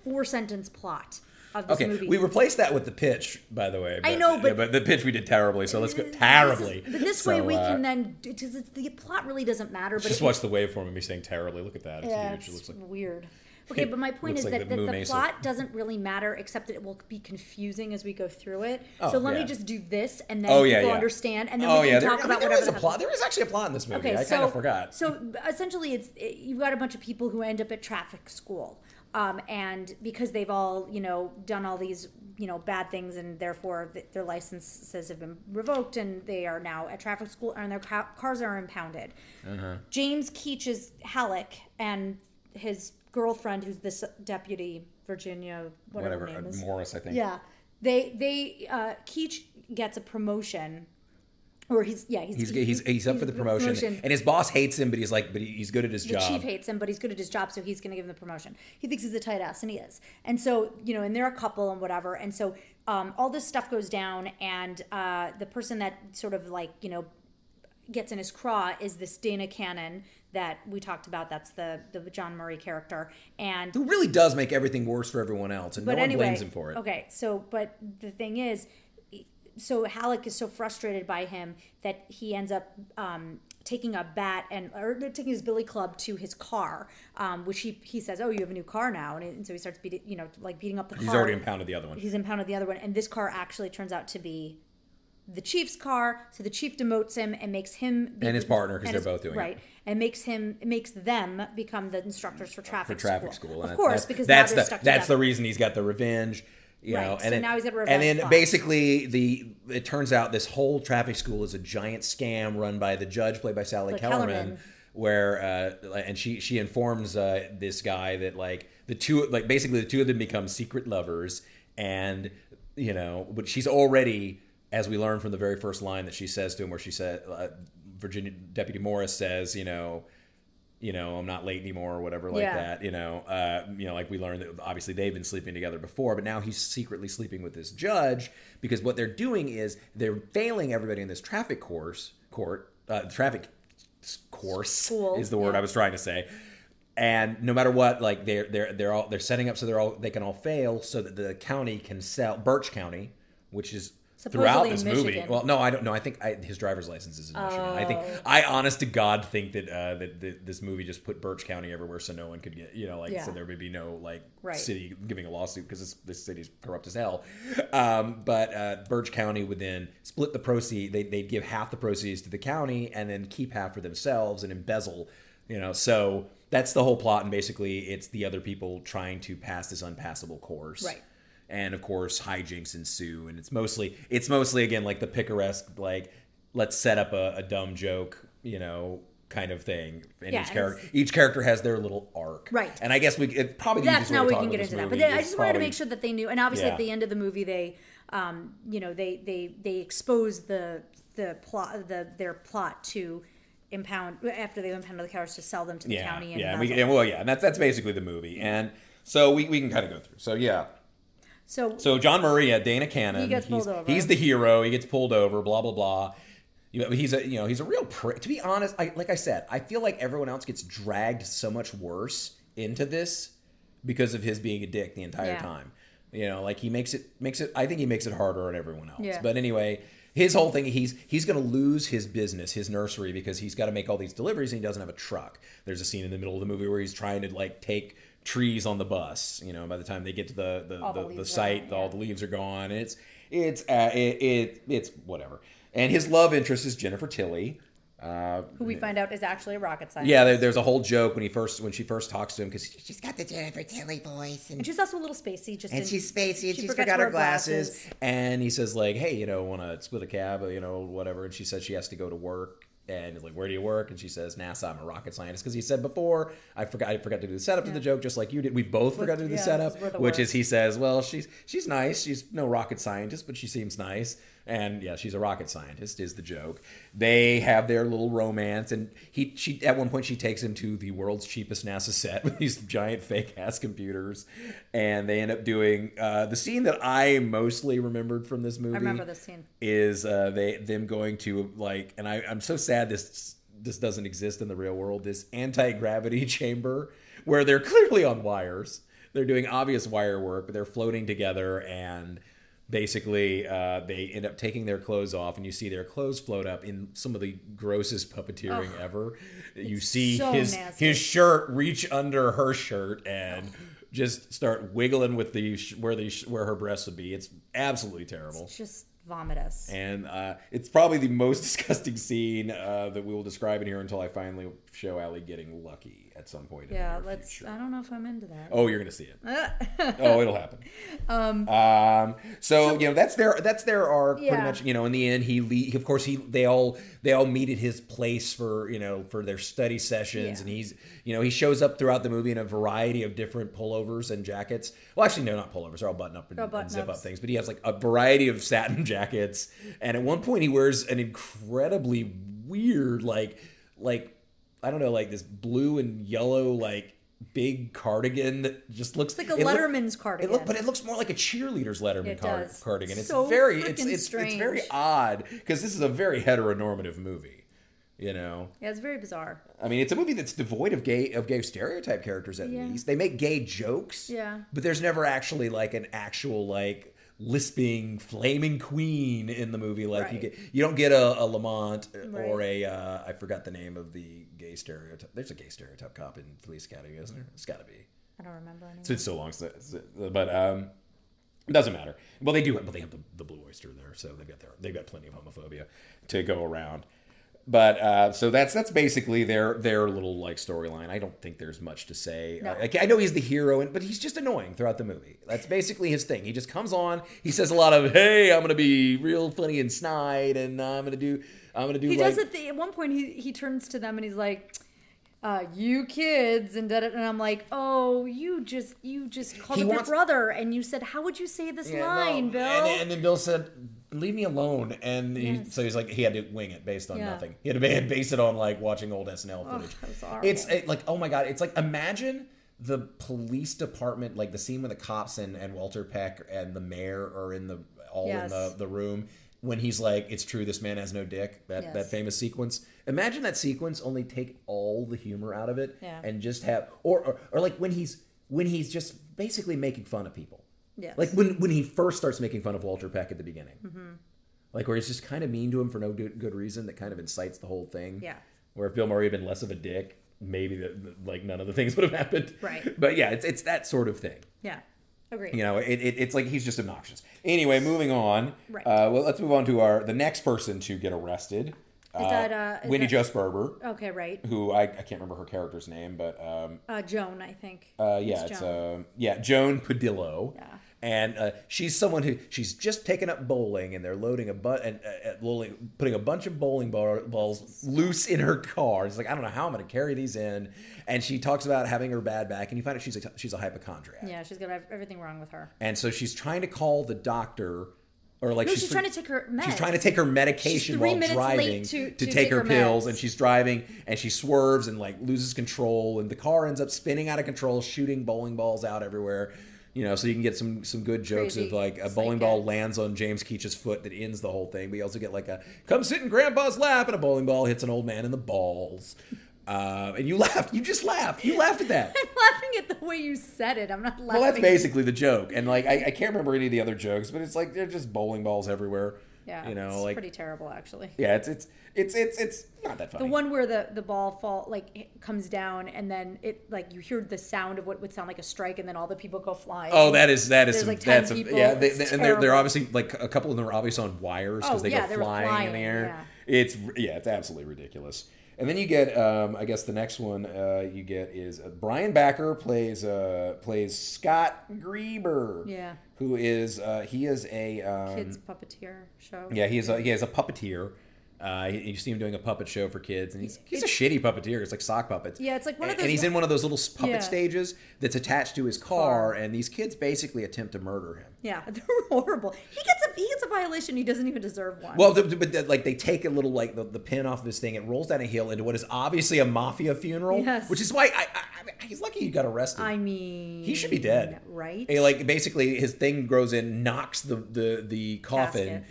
Speaker 1: four sentence plot
Speaker 2: Okay,
Speaker 1: movie.
Speaker 2: we replaced that with the pitch, by the way.
Speaker 1: I know,
Speaker 2: yeah,
Speaker 1: but-
Speaker 2: but the pitch we did terribly. So let's go
Speaker 1: This is-
Speaker 2: terribly.
Speaker 1: But this way we
Speaker 2: uh,
Speaker 1: can then because the plot really doesn't matter. But
Speaker 2: just
Speaker 1: it,
Speaker 2: watch the waveform of me saying terribly. Look at that. It's
Speaker 1: Yeah,
Speaker 2: huge. It looks like
Speaker 1: weird. Okay, but my point is
Speaker 2: like
Speaker 1: that,
Speaker 2: the Moo
Speaker 1: the plot doesn't really matter, except that it will be confusing as we go through it.
Speaker 2: Oh,
Speaker 1: so let
Speaker 2: yeah.
Speaker 1: me just do this, and then
Speaker 2: Oh
Speaker 1: people
Speaker 2: yeah, yeah.
Speaker 1: understand, and then
Speaker 2: oh
Speaker 1: we can
Speaker 2: yeah,
Speaker 1: talk
Speaker 2: there,
Speaker 1: about
Speaker 2: I mean, there
Speaker 1: whatever.
Speaker 2: is a
Speaker 1: the-
Speaker 2: plot. There is actually a plot in this movie.
Speaker 1: Okay,
Speaker 2: I
Speaker 1: so
Speaker 2: kind of forgot.
Speaker 1: So essentially, it's it, you've got a bunch of people who end up at traffic school, um, and because they've all you know done all these you know bad things, and therefore th- their licenses have been revoked, and they are now at traffic school, and their ca- cars are impounded.
Speaker 2: Uh-huh.
Speaker 1: James Keach's Halik and his girlfriend, who's this deputy Virginia, whatever,
Speaker 2: Whatever,
Speaker 1: name is.
Speaker 2: Morris, I think.
Speaker 1: Yeah, they they uh, Keach gets a promotion, or he's yeah he's
Speaker 2: He's, he's, he's up for the promotion, and his boss hates him, but he's like, but he's good at his job.
Speaker 1: the
Speaker 2: job.
Speaker 1: chief hates him, but he's good at his job, so he's going to give him the promotion. He thinks he's a tight ass, and he is. And so, you know, and they're a couple and whatever. And so, um, all this stuff goes down, and uh, the person that sort of like, you know, gets in his craw is this Dana Cannon, that we talked about. That's the the John Murray character, and
Speaker 2: Who really does make everything worse for everyone else, and no one
Speaker 1: anyway,
Speaker 2: blames him for it.
Speaker 1: Okay, so but the thing is, so Halik is so frustrated by him that he ends up um, taking a bat and or taking his billy club to his car, um, which he he says, "Oh, you have a new car now," and, and so he starts beating, you know, like beating up the
Speaker 2: He's
Speaker 1: car.
Speaker 2: He's already impounded the other one.
Speaker 1: He's impounded the other one, and this car actually turns out to be the chief's car. So the chief demotes him and makes him be
Speaker 2: And his partner
Speaker 1: because
Speaker 2: they're
Speaker 1: his-
Speaker 2: both doing it.
Speaker 1: right, and makes him makes them become the instructors for traffic
Speaker 2: for
Speaker 1: traffic
Speaker 2: traffic school.
Speaker 1: Of course,
Speaker 2: that's-
Speaker 1: because
Speaker 2: that's the that's the reason he's got the revenge. You
Speaker 1: Right,
Speaker 2: know,
Speaker 1: so
Speaker 2: and then,
Speaker 1: now he's got
Speaker 2: and then basically the it turns out this whole traffic school is a giant scam run by the judge played by Sally
Speaker 1: Like
Speaker 2: Kellerman,
Speaker 1: Kellerman.
Speaker 2: where uh, and she she informs uh, this guy that like the two like basically the two of them become secret lovers and you know but she's already as we learn from the very first line that she says to him where she said uh, Virginia Deputy Morris says you know you know, I'm not late anymore or whatever like
Speaker 1: Yeah.
Speaker 2: that. You know, uh, you know, like we learned that obviously they've been sleeping together before, but now he's secretly sleeping with this judge because what they're doing is they're failing everybody in this traffic course court uh, traffic course
Speaker 1: School,
Speaker 2: is the word
Speaker 1: yeah.
Speaker 2: I was trying to say. And no matter what, like they're they're they're all they're setting up so they're all they can all fail so that the county can sell Birch County, which is throughout this
Speaker 1: in
Speaker 2: movie. Well, no, I don't know. I think I, his driver's license is in Michigan. I think
Speaker 1: Oh.
Speaker 2: I honest to God think that uh, that, that this movie just put Birch County everywhere so no one could get you know like
Speaker 1: Yeah.
Speaker 2: so there would be no like
Speaker 1: Right.
Speaker 2: city giving a lawsuit because this, this city's corrupt as hell. Um, but uh, Birch County would then split the proceeds. They they'd give half the proceeds to the county and then keep half for themselves and embezzle. You know, so that's the whole plot, and basically it's the other people trying to pass this unpassable course
Speaker 1: Right.
Speaker 2: And of course hijinks ensue and it's mostly it's mostly again like the picaresque like let's set up a, a dumb joke you know kind of thing and
Speaker 1: Yeah,
Speaker 2: each character each character has their little arc
Speaker 1: Right.
Speaker 2: and i guess we it probably
Speaker 1: that's now we can get into that. But then I just wanted to make sure that they knew, and obviously
Speaker 2: Yeah.
Speaker 1: at the end of the movie, they, um, you know, they they they expose the the plot the their plot to impound after they impound the cars to sell them to the
Speaker 2: yeah
Speaker 1: county and
Speaker 2: yeah and we, and well yeah and that's that's basically the movie and so we, we can kind of go through so yeah
Speaker 1: so
Speaker 2: So John Murray, yeah, Dana Cannon.
Speaker 1: He gets
Speaker 2: he's,
Speaker 1: over.
Speaker 2: He's the hero. He gets pulled over. Blah blah blah. He's a you know he's a real prick. To be honest, I, like I said, I feel like everyone else gets dragged so much worse into this because of his being a dick the entire
Speaker 1: Yeah.
Speaker 2: time. You know, like he makes it makes it. I think he makes it harder on everyone else.
Speaker 1: Yeah.
Speaker 2: But anyway, his whole thing he's he's going to lose his business, his nursery, because he's got to make all these deliveries and he doesn't have a truck. There's a scene in the middle of the movie where he's trying to like take trees on the bus. You know, by the time they get to the the,
Speaker 1: All the
Speaker 2: the, the, site,
Speaker 1: gone,
Speaker 2: all
Speaker 1: yeah.
Speaker 2: the leaves are gone. It's it's uh, it, it it's whatever. And his love interest is Jennifer Tilly. Uh,
Speaker 1: who we find out is actually a rocket scientist.
Speaker 2: yeah, there, there's a whole joke when he first when she first talks to him because
Speaker 4: She's got the Jennifer Tilly voice, and,
Speaker 1: and she's also a little spacey. Just
Speaker 4: and
Speaker 1: in-
Speaker 4: she's spacey, and
Speaker 1: she
Speaker 4: she's forgot her
Speaker 1: wear
Speaker 4: glasses.
Speaker 2: and he says like, "Hey, you know, want to split a cab, you know, whatever." And she says she has to go to work, and he's like, "Where do you work?" And she says, "NASA. I'm a rocket scientist." Because he said before, I forgot, I forgot to do the setup to the joke, just like you did. We both forgot to do the
Speaker 1: yeah,
Speaker 2: setup,
Speaker 1: the
Speaker 2: which is he says, "Well, she's she's nice. She's no rocket scientist, but she seems nice." And yeah, she's a rocket scientist is the joke. They have their little romance, and he she at one point she takes him to the world's cheapest NASA set with these giant fake ass computers, and they end up doing uh, the scene that I mostly remembered from this movie.
Speaker 1: I remember this scene.
Speaker 2: Is uh, they them going to like, and I, I'm so sad this this doesn't exist in the real world. This anti gravity chamber where they're clearly on wires. They're doing obvious wire work, but they're floating together and basically uh, they end up taking their clothes off and you see their clothes float up in some of the grossest puppeteering ever. You see
Speaker 1: so
Speaker 2: his
Speaker 1: nasty.
Speaker 2: his shirt reach under her shirt and just start wiggling with the sh- where the sh- where her breasts would be. It's absolutely terrible.
Speaker 1: It's just vomitous.
Speaker 2: and uh, it's probably the most disgusting scene uh, that we will describe in here until I finally show Ali getting lucky at some point.
Speaker 1: yeah, let's.
Speaker 2: future.
Speaker 1: I don't know if I'm into that.
Speaker 2: Oh, you're gonna see it. oh, it'll happen. Um, um so, you know that's their that's their arc pretty much. You know, in the end, he, le- of course he they all they all meet at his place for you know for their study sessions,
Speaker 1: Yeah.
Speaker 2: and he's you know he shows up throughout the movie in a variety of different pullovers and jackets. Well, actually, no, not pullovers. They're all button up and,
Speaker 1: all
Speaker 2: and zip up things, but he has like a variety of satin jackets, and at one point he wears an incredibly weird like like I don't know like this blue and yellow like big cardigan that just looks
Speaker 1: It's like a
Speaker 2: it look-
Speaker 1: Letterman's cardigan.
Speaker 2: it look, but it looks more like a cheerleader's Letterman
Speaker 1: It
Speaker 2: cardigan. It's
Speaker 1: So
Speaker 2: very, it's, it's, it's very odd because this is a very heteronormative movie. You know,
Speaker 1: Yeah, it's very bizarre.
Speaker 2: I mean, it's a movie that's devoid of gay of gay stereotype characters. At
Speaker 1: Yeah.
Speaker 2: least they make gay jokes.
Speaker 1: Yeah.
Speaker 2: but there's never actually like an actual like lisping flaming queen in the movie. Like you get, you don't get a, a Lamont or
Speaker 1: Right.
Speaker 2: a uh, I forgot the name of the gay stereotype. There's a gay stereotype cop in Police Academy, isn't there? It's got to be.
Speaker 1: I don't remember any.
Speaker 3: It's been so long, since, but um, it doesn't matter.
Speaker 2: Well, they do, but they have the, the Blue Oyster there, so they've got their they've got plenty of homophobia to go around. But uh, so that's that's basically their their little like storyline. I don't think there's much to say.
Speaker 1: No.
Speaker 2: I, I know he's the hero, and, but he's just annoying throughout the movie. That's basically his thing. He just comes on. He says a lot of "Hey, I'm gonna be real funny and snide, and I'm gonna do I'm gonna do
Speaker 1: He
Speaker 2: like
Speaker 1: does it the, at one point. He he turns to them and he's like, uh, "You kids," and da, da, and I'm like, "Oh, you just you just called
Speaker 2: He
Speaker 1: up
Speaker 2: wants-
Speaker 1: your brother and you said, how would you say this
Speaker 2: Yeah,
Speaker 1: line,
Speaker 2: no.
Speaker 1: Bill?"
Speaker 2: And, and then Bill said, "Leave me alone." And he,
Speaker 1: Yes.
Speaker 2: so he's like, he had to wing it based on
Speaker 1: Yeah.
Speaker 2: nothing. He had to ba- base it on like watching old SNL footage.
Speaker 1: that was horrible.
Speaker 2: it's it, like, oh my god, it's like imagine the police department, like the scene with the cops and, and Walter Peck and the mayor are in the all
Speaker 1: Yes.
Speaker 2: in the, the room when he's like, "It's true, this man has no dick." That that famous sequence. Imagine that sequence. Only take all the humor out of it
Speaker 1: Yeah.
Speaker 2: and just have, or, or or like when he's when he's just basically making fun of people.
Speaker 1: Yeah.
Speaker 2: Like when when he first starts making fun of Walter Peck at the beginning. Mm-hmm. Like where he's just kind of mean to him for no good, reason that kind of incites the whole thing.
Speaker 1: Yeah.
Speaker 2: Where if Bill Murray had been less of a dick, maybe the, like none of the things would have happened.
Speaker 1: Right.
Speaker 2: But yeah, it's it's that sort of thing.
Speaker 1: yeah, agree.
Speaker 2: You know, it, it, it's like he's just obnoxious. Anyway, moving on.
Speaker 1: Right.
Speaker 2: Uh, well, let's move on to our the next person to get arrested.
Speaker 1: Is that, uh, that-
Speaker 2: Jo Sperber,
Speaker 1: Okay, right.
Speaker 2: who I, I can't remember her character's name, but um,
Speaker 1: Uh, Joan, I think.
Speaker 2: uh, yeah,
Speaker 1: It's
Speaker 2: it's
Speaker 1: Joan.
Speaker 2: uh, yeah, Joan Pudillo.
Speaker 1: Yeah.
Speaker 2: And uh, she's someone who she's just taken up bowling, and they're loading a but and uh, uh, loading, putting a bunch of bowling ball, balls loose in her car. It's like I don't know how I'm going to carry these in. And she talks about having her bad back, and you find out she's a, she's a hypochondriac.
Speaker 1: Yeah, she's got everything wrong with her.
Speaker 2: And so she's trying to call the doctor, or like
Speaker 1: No,
Speaker 2: she's,
Speaker 1: she's trying to take her meds.
Speaker 2: She's trying to take her medication while driving
Speaker 1: to-
Speaker 2: to,
Speaker 1: to
Speaker 2: take,
Speaker 1: take
Speaker 2: her,
Speaker 1: her
Speaker 2: pills, and she's driving and she swerves and like loses control, and the car ends up spinning out of control, shooting bowling balls out everywhere. You know, so you can get some some good jokes
Speaker 1: Crazy
Speaker 2: of like a bowling ball lands on James Keach's foot that ends the whole thing. But you also get like a come sit in Grandpa's lap, and a bowling ball hits an old man in the balls. Uh, and you laughed. You just laughed. You laughed at that.
Speaker 1: I'm laughing at the way you said it. I'm not laughing.
Speaker 2: Well, that's basically the joke, and like I, I can't remember any of the other jokes, but it's like they're just bowling balls everywhere.
Speaker 1: Yeah,
Speaker 2: you know,
Speaker 1: it's
Speaker 2: like
Speaker 1: pretty terrible actually.
Speaker 2: yeah, it's it's it's it's it's not that funny.
Speaker 1: The one where the the ball fall like it comes down and then it like you hear the sound of what would sound like a strike and then all the people go flying.
Speaker 2: Oh, that is that is some,
Speaker 1: like 10
Speaker 2: that's a, yeah, they, they- and they're, they're obviously like a couple of them are obviously on wires because
Speaker 1: Oh,
Speaker 2: they
Speaker 1: yeah,
Speaker 2: go
Speaker 1: were
Speaker 2: flying, in the air.
Speaker 1: yeah.
Speaker 2: It's yeah, it's absolutely ridiculous. And then you get, um, I guess the next one uh, you get is uh, Brian Backer plays uh, plays Scott Grieber.
Speaker 1: Yeah.
Speaker 2: who is uh, he is a um,
Speaker 1: kids puppeteer show.
Speaker 2: Yeah, he's a, he is a puppeteer. Uh, you see him doing a puppet show for kids, and he's he's a shitty puppeteer. It's like sock puppets.
Speaker 1: Yeah, it's like one of
Speaker 2: And-
Speaker 1: those-
Speaker 2: And he's in one of those little puppet
Speaker 1: Yeah.
Speaker 2: stages that's attached to his car,
Speaker 1: Car.
Speaker 2: and these kids basically attempt to murder him.
Speaker 1: Yeah, they're horrible. He gets a he gets a violation. He doesn't even deserve one.
Speaker 2: Well, but like they take a little like the, the pin off this thing, it rolls down a hill into what is obviously a mafia funeral.
Speaker 1: Yes.
Speaker 2: Which is why I, I, I he's lucky he got arrested.
Speaker 1: I mean,
Speaker 2: he should be dead,
Speaker 1: right?
Speaker 2: Eh, like basically, his thing grows in, knocks the the the coffin.
Speaker 1: Casket.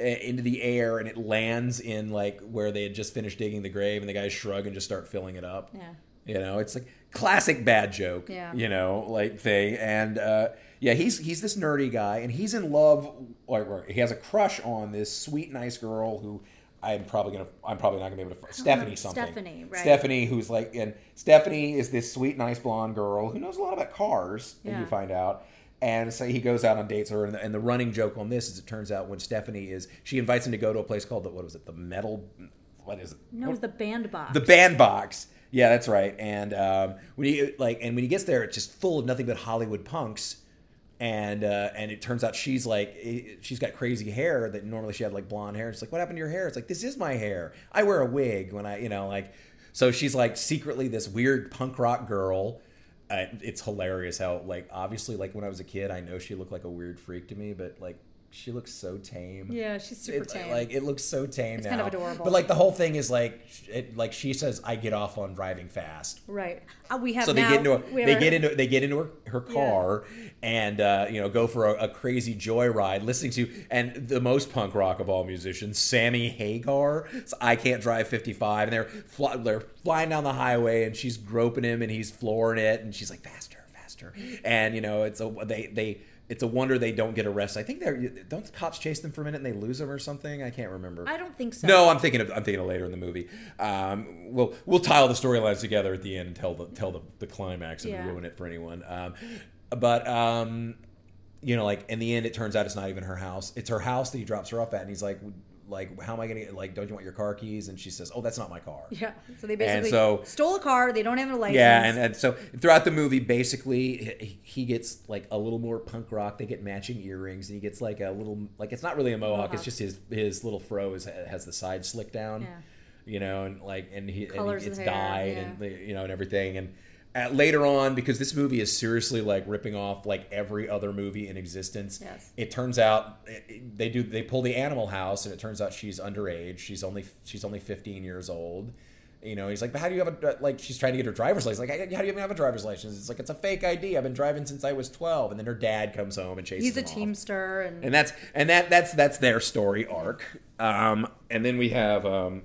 Speaker 2: Into the air and it lands in like where they had just finished digging the grave, and the guys shrug and just start filling it up.
Speaker 1: Yeah.
Speaker 2: You know, it's like classic bad joke.
Speaker 1: Yeah.
Speaker 2: You know, like thing. And uh, yeah, he's he's this nerdy guy, and he's in love. Or, he has a crush on this sweet, nice girl who I'm probably gonna. I'm probably not gonna be able to. Stephanie something.
Speaker 1: Stephanie, right.
Speaker 2: Stephanie, who's like, and Stephanie is this sweet, nice blonde girl who knows a lot about cars. And you find out. And so he goes out on dates her, and the, and the running joke on this is it turns out when Stephanie is, she invites him to go to a place called the what was it, the metal, what is it?
Speaker 1: no, it was the bandbox.
Speaker 2: The bandbox. Yeah, that's right. And um, when he like, and when he gets there, it's just full of nothing but Hollywood punks. And uh, and it turns out she's like she's got crazy hair that normally she had like blonde hair. It's like what happened to your hair? It's like this is my hair. I wear a wig when I you know like so she's like secretly this weird punk rock girl. Uh, it's hilarious how like obviously like when I was a kid I know she looked like a weird freak to me, but like she looks so tame.
Speaker 1: Yeah, she's super
Speaker 2: It-
Speaker 1: tame.
Speaker 2: Like it looks so tame
Speaker 1: It's
Speaker 2: now.
Speaker 1: kind of adorable.
Speaker 2: But like the whole thing is like, it, like she says, I get off on driving fast.
Speaker 1: right. Uh, we have
Speaker 2: So they
Speaker 1: now,
Speaker 2: get into a, they
Speaker 1: have-
Speaker 2: get into they get into her, her car and uh, you know go for a, a crazy joyride, listening to and the most punk rock of all musicians, Sammy Hagar. So I can't drive 55, and they're fly, they're flying down the highway, and she's groping him, and he's flooring it, and she's like faster, faster, and you know it's a they they. It's a wonder they don't get arrested. I think they're don't the cops chase them for a minute and they lose them or something. I can't remember.
Speaker 1: I don't think so.
Speaker 2: No, I'm thinking of I'm thinking of later in the movie. Um, we'll we'll tie all the storylines together at the end and tell the tell the, the climax and
Speaker 1: Yeah.
Speaker 2: ruin it for anyone. Um, but um, you know, like in the end, it turns out it's not even her house. It's her house that he drops her off at, and he's like, like, how am I gonna get, like? Don't you want your car keys? And she says, Oh, that's not my car.
Speaker 1: Yeah. So they basically
Speaker 2: so-
Speaker 1: stole a car. They don't have a license.
Speaker 2: Yeah, and, and so throughout the movie, basically, he, he gets like a little more punk rock. They get matching earrings, and he gets like a little like it's not really a mohawk. It's just his his little fro is, has the side slicked down.
Speaker 1: Yeah.
Speaker 2: You know, and like and he and he, it's dyed
Speaker 1: yeah.
Speaker 2: and you know and everything and. At, later on, because this movie is seriously like ripping off like every other movie in existence,
Speaker 1: Yes.
Speaker 2: it turns out it- it- they do they pull the Animal House, and it turns out she's underage. She's only she's only 15 years old. You know, he's like, but how do you have a like? She's trying to get her driver's license. Like, how do you even have a driver's license? It's like it's a fake ID. I've been driving since I was 12. And then her dad comes home and chases.
Speaker 1: he's a
Speaker 2: off.
Speaker 1: teamster, and,
Speaker 2: and that's and that that's that's their story arc. Um, and then we have um,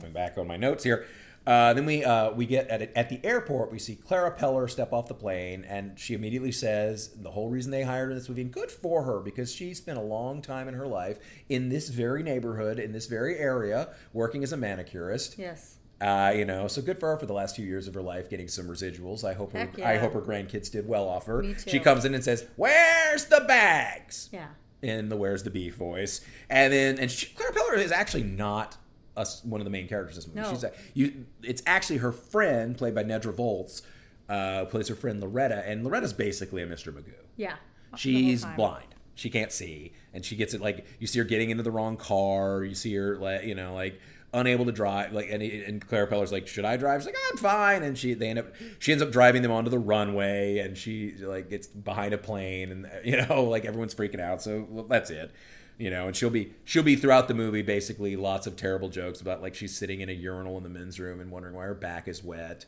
Speaker 2: going back on my notes here. Uh, then we uh, we get at at the airport. We see Clara Peller step off the plane, and she immediately says the whole reason they hired her in this movie, and good for her because she spent a long time in her life in this very neighborhood, in this very area, working as a manicurist.
Speaker 1: yes,
Speaker 2: Uh, you know, so good for her for the last few years of her life getting some residuals. I hope her,
Speaker 1: Heck
Speaker 2: I hope her grandkids did well off her.
Speaker 1: Me too.
Speaker 2: She comes in and says, "Where's the bags?"
Speaker 1: yeah.
Speaker 2: in the "Where's the Beef" voice, and then and she, Clara Peller is actually not a s one of the main characters in this movie.
Speaker 1: No.
Speaker 2: She's a, you. It's actually her friend, played by Nedra Volz, uh, plays her friend Loretta, and Loretta's basically a Mr. Magoo.
Speaker 1: Yeah.
Speaker 2: She's blind. She can't see, and she gets it like you see her getting into the wrong car. You see her like you know like unable to drive. Like and, and Clara Peller's like, should I drive? She's like, I'm fine. And she they end up she ends up driving them onto the runway, and she like gets behind a plane, and you know like everyone's freaking out. So well, that's it. You know, and she'll be she'll be throughout the movie basically lots of terrible jokes about like she's sitting in a urinal in the men's room and wondering why her back is wet.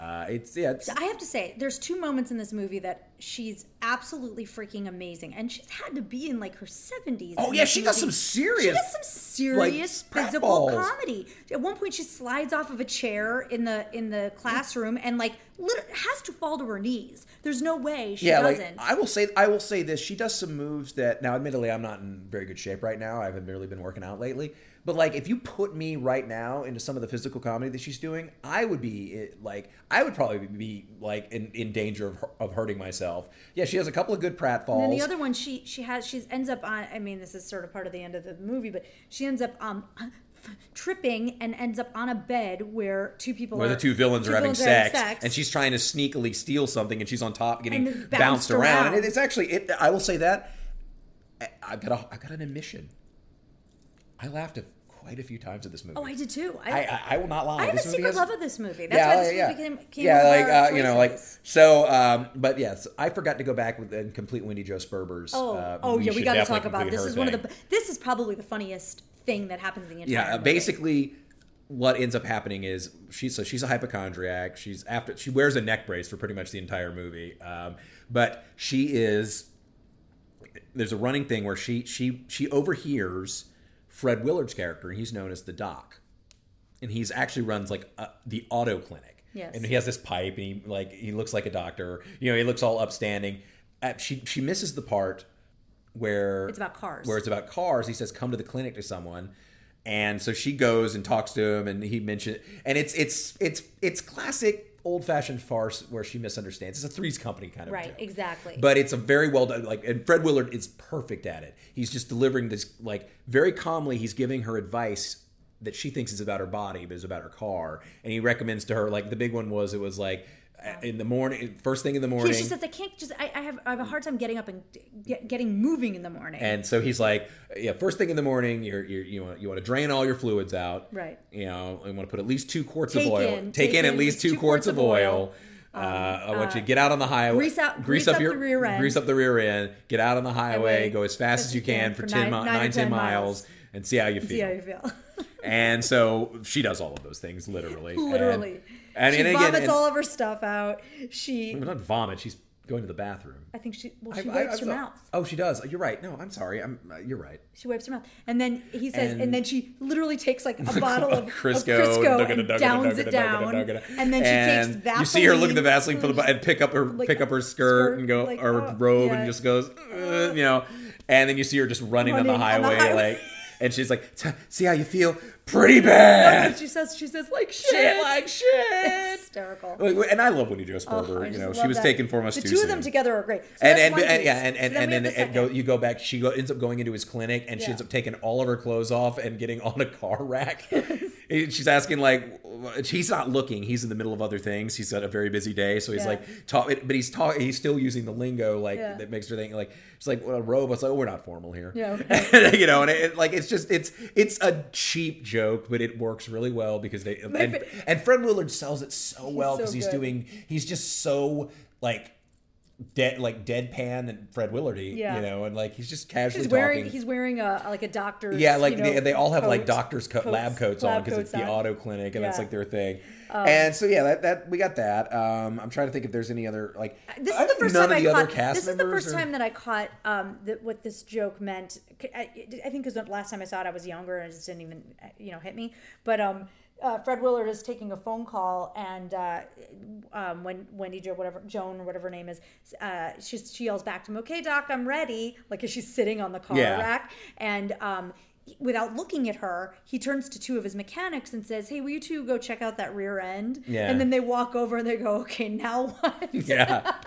Speaker 2: Uh, it's yeah, it's,
Speaker 1: I have to say, there's two moments in this movie that she's absolutely freaking amazing, and she's had to be in like her 70s.
Speaker 2: Oh, yeah, she does some serious,
Speaker 1: She does some serious
Speaker 2: like,
Speaker 1: physical comedy. At one point, she slides off of a chair in the in the classroom and like has to fall to her knees. There's no way she
Speaker 2: yeah,
Speaker 1: doesn't.
Speaker 2: like I will say, I will say this: she does some moves that now, admittedly, I'm not in very good shape right now. I haven't really been working out lately. But like, if you put me right now into some of the physical comedy that she's doing, I would be eh, like, I would probably be like in, in danger of, of hurting myself. Yeah, she has a couple of good pratfalls.
Speaker 1: And the other one, she she has she ends up on. I mean, this is sort of part of the end of the movie, but she ends up um tripping and ends up on a bed where two people
Speaker 2: where
Speaker 1: are
Speaker 2: the two villains are having
Speaker 1: villains
Speaker 2: sex, and she's trying to sneakily steal something, and she's on top getting bounced,
Speaker 1: bounced
Speaker 2: around.
Speaker 1: around.
Speaker 2: And it's actually, it, I will say that I've got a, I've got an admission. I laughed a, quite a few times at this movie.
Speaker 1: Oh, I did too.
Speaker 2: I, I, I will not lie.
Speaker 1: I have a
Speaker 2: This movie
Speaker 1: secret
Speaker 2: has-
Speaker 1: love of this movie. That's why this
Speaker 2: yeah,
Speaker 1: movie came, came
Speaker 2: yeah, like uh, you know, like so. Um, but yes, I forgot to go back with and complete Wendie Jo Sperber's.
Speaker 1: Oh,
Speaker 2: uh,
Speaker 1: oh yeah, we got to talk about this. Is one of the this is probably the funniest thing that happens in the entire.
Speaker 2: yeah.
Speaker 1: movie.
Speaker 2: Basically, what ends up happening is she so she's a hypochondriac. She's after she wears a neck brace for pretty much the entire movie. Um, but she is there's a running thing where she she she overhears Fred Willard's character, and he's known as the Doc, and he's actually runs like uh, the auto clinic.
Speaker 1: Yes.
Speaker 2: and he has this pipe, and he like he looks like a doctor. You know, he looks all upstanding. Uh, she she misses the part where
Speaker 1: It's about cars.
Speaker 2: Where it's about cars. He says, "Come to the clinic to someone." And so she goes and talks to him, and he mentioned, and it's it's it's it's classic old fashioned farce where she misunderstands. It's a Three's Company kind of
Speaker 1: right,
Speaker 2: joke.
Speaker 1: exactly.
Speaker 2: But it's a very well done. Like, and Fred Willard is perfect at it. He's just delivering this like very calmly. He's giving her advice that she thinks is about her body, but is about her car. And he recommends to her like the big one was it was like in the morning, first thing in the morning.
Speaker 1: Yeah, she says, "I can't just. I, I have. I have a hard time getting up and get, getting moving in the morning."
Speaker 2: And so he's like, yeah, first thing in the morning, you're, you're, you want you want to drain all your fluids out,
Speaker 1: Right.
Speaker 2: You know, you want to put at least two quarts
Speaker 1: Take
Speaker 2: of oil.
Speaker 1: in-
Speaker 2: take, in, at least two, quarts, of oil. uh, I want you to get out on the highway,
Speaker 1: grease out- grease up
Speaker 2: your
Speaker 1: the rear end.
Speaker 2: grease up the rear end, get out on the highway, go as fast as you can for 10, mi-
Speaker 1: nine- nine
Speaker 2: nine,
Speaker 1: or
Speaker 2: 10
Speaker 1: 10
Speaker 2: miles,
Speaker 1: miles.
Speaker 2: and see how you feel.
Speaker 1: See how you feel.
Speaker 2: And so she does all of those things, literally.
Speaker 1: Literally.
Speaker 2: And,
Speaker 1: she
Speaker 2: and, again,
Speaker 1: vomits
Speaker 2: and-
Speaker 1: all of her stuff out. She,
Speaker 2: Well, not vomit. She's going to the bathroom.
Speaker 1: I think she, well, she
Speaker 2: I-
Speaker 1: wipes
Speaker 2: I-
Speaker 1: her mouth.
Speaker 2: Oh, she does. You're right. No, I'm sorry. I'm. Uh, you're right.
Speaker 1: She wipes her mouth, and then he says, and,
Speaker 2: And-
Speaker 1: then she literally takes like a bottle of of
Speaker 2: Crisco,
Speaker 1: Crisco, and downs it down, and then she
Speaker 2: And
Speaker 1: takes Vaseline.
Speaker 2: You see her look at the Vaseline for the and pick up her
Speaker 1: Like,
Speaker 2: pick up her skirt,
Speaker 1: skirt,
Speaker 2: and go
Speaker 1: like,
Speaker 2: or
Speaker 1: oh,
Speaker 2: robe
Speaker 1: yeah.
Speaker 2: and just goes, uh, you know, and then you see her just running, on, the
Speaker 1: Running on the
Speaker 2: highway,
Speaker 1: highway.
Speaker 2: like, and she's like, "See how you feel? Pretty bad.
Speaker 1: she says, she says like shit,
Speaker 2: shit like shit."
Speaker 1: hysterical.
Speaker 2: Like, And I love Wendie Jo
Speaker 1: Oh,
Speaker 2: Sperber.
Speaker 1: I
Speaker 2: you know, she was
Speaker 1: that.
Speaker 2: taken from us
Speaker 1: The
Speaker 2: too
Speaker 1: two
Speaker 2: soon.
Speaker 1: of them together are great. So
Speaker 2: and and, and yeah, and
Speaker 1: So
Speaker 2: and,
Speaker 1: then
Speaker 2: and then
Speaker 1: have the
Speaker 2: it go, you go back. She go, ends up going into his clinic, and she ends up taking all of her clothes off and getting on a car rack. She's asking like, he's not looking. He's in the middle of other things. He's got a very busy day, so he's
Speaker 1: Yeah.
Speaker 2: like, talk, but he's talk, he's still using the lingo like
Speaker 1: Yeah.
Speaker 2: that makes her think like it's like well, a robe. It's like, oh, we're not formal here.
Speaker 1: Yeah,
Speaker 2: you know, and it, like it's just it's it's a cheap joke, but it works really well because they and, and Fred Willard sells it so well
Speaker 1: so
Speaker 2: because he's
Speaker 1: good.
Speaker 2: doing he's just so like dead like deadpan and Fred Willardy,
Speaker 1: Yeah.
Speaker 2: you know, and like he's just casually
Speaker 1: He's wearing
Speaker 2: talking.
Speaker 1: he's wearing a like a doctor's
Speaker 2: yeah, like
Speaker 1: you know,
Speaker 2: they, they all have like doctors' co-
Speaker 1: coats,
Speaker 2: lab coats on because it's the
Speaker 1: on.
Speaker 2: auto clinic and that's like their thing. and so yeah, that, that we got that. Um, I'm trying to think if there's any other like
Speaker 1: This
Speaker 2: I
Speaker 1: is the first
Speaker 2: none
Speaker 1: time
Speaker 2: of
Speaker 1: I
Speaker 2: the other
Speaker 1: caught.
Speaker 2: cast
Speaker 1: This is the first
Speaker 2: are-
Speaker 1: time that I caught um, that what this joke meant. I, I think because the last time I saw it, I was younger and it just didn't even you know hit me. But um, uh, Fred Willard is taking a phone call, and uh, um, when Wendie Jo, whatever Joan or whatever her name is, uh, she she yells back to him, "Okay, Doc, I'm ready." Like as she's sitting on the car
Speaker 2: Yeah.
Speaker 1: rack, and um, without looking at her, he turns to two of his mechanics and says, "Hey, will you two go check out that rear end?"
Speaker 2: Yeah.
Speaker 1: And then they walk over and they go, "Okay, now what?"
Speaker 2: yeah.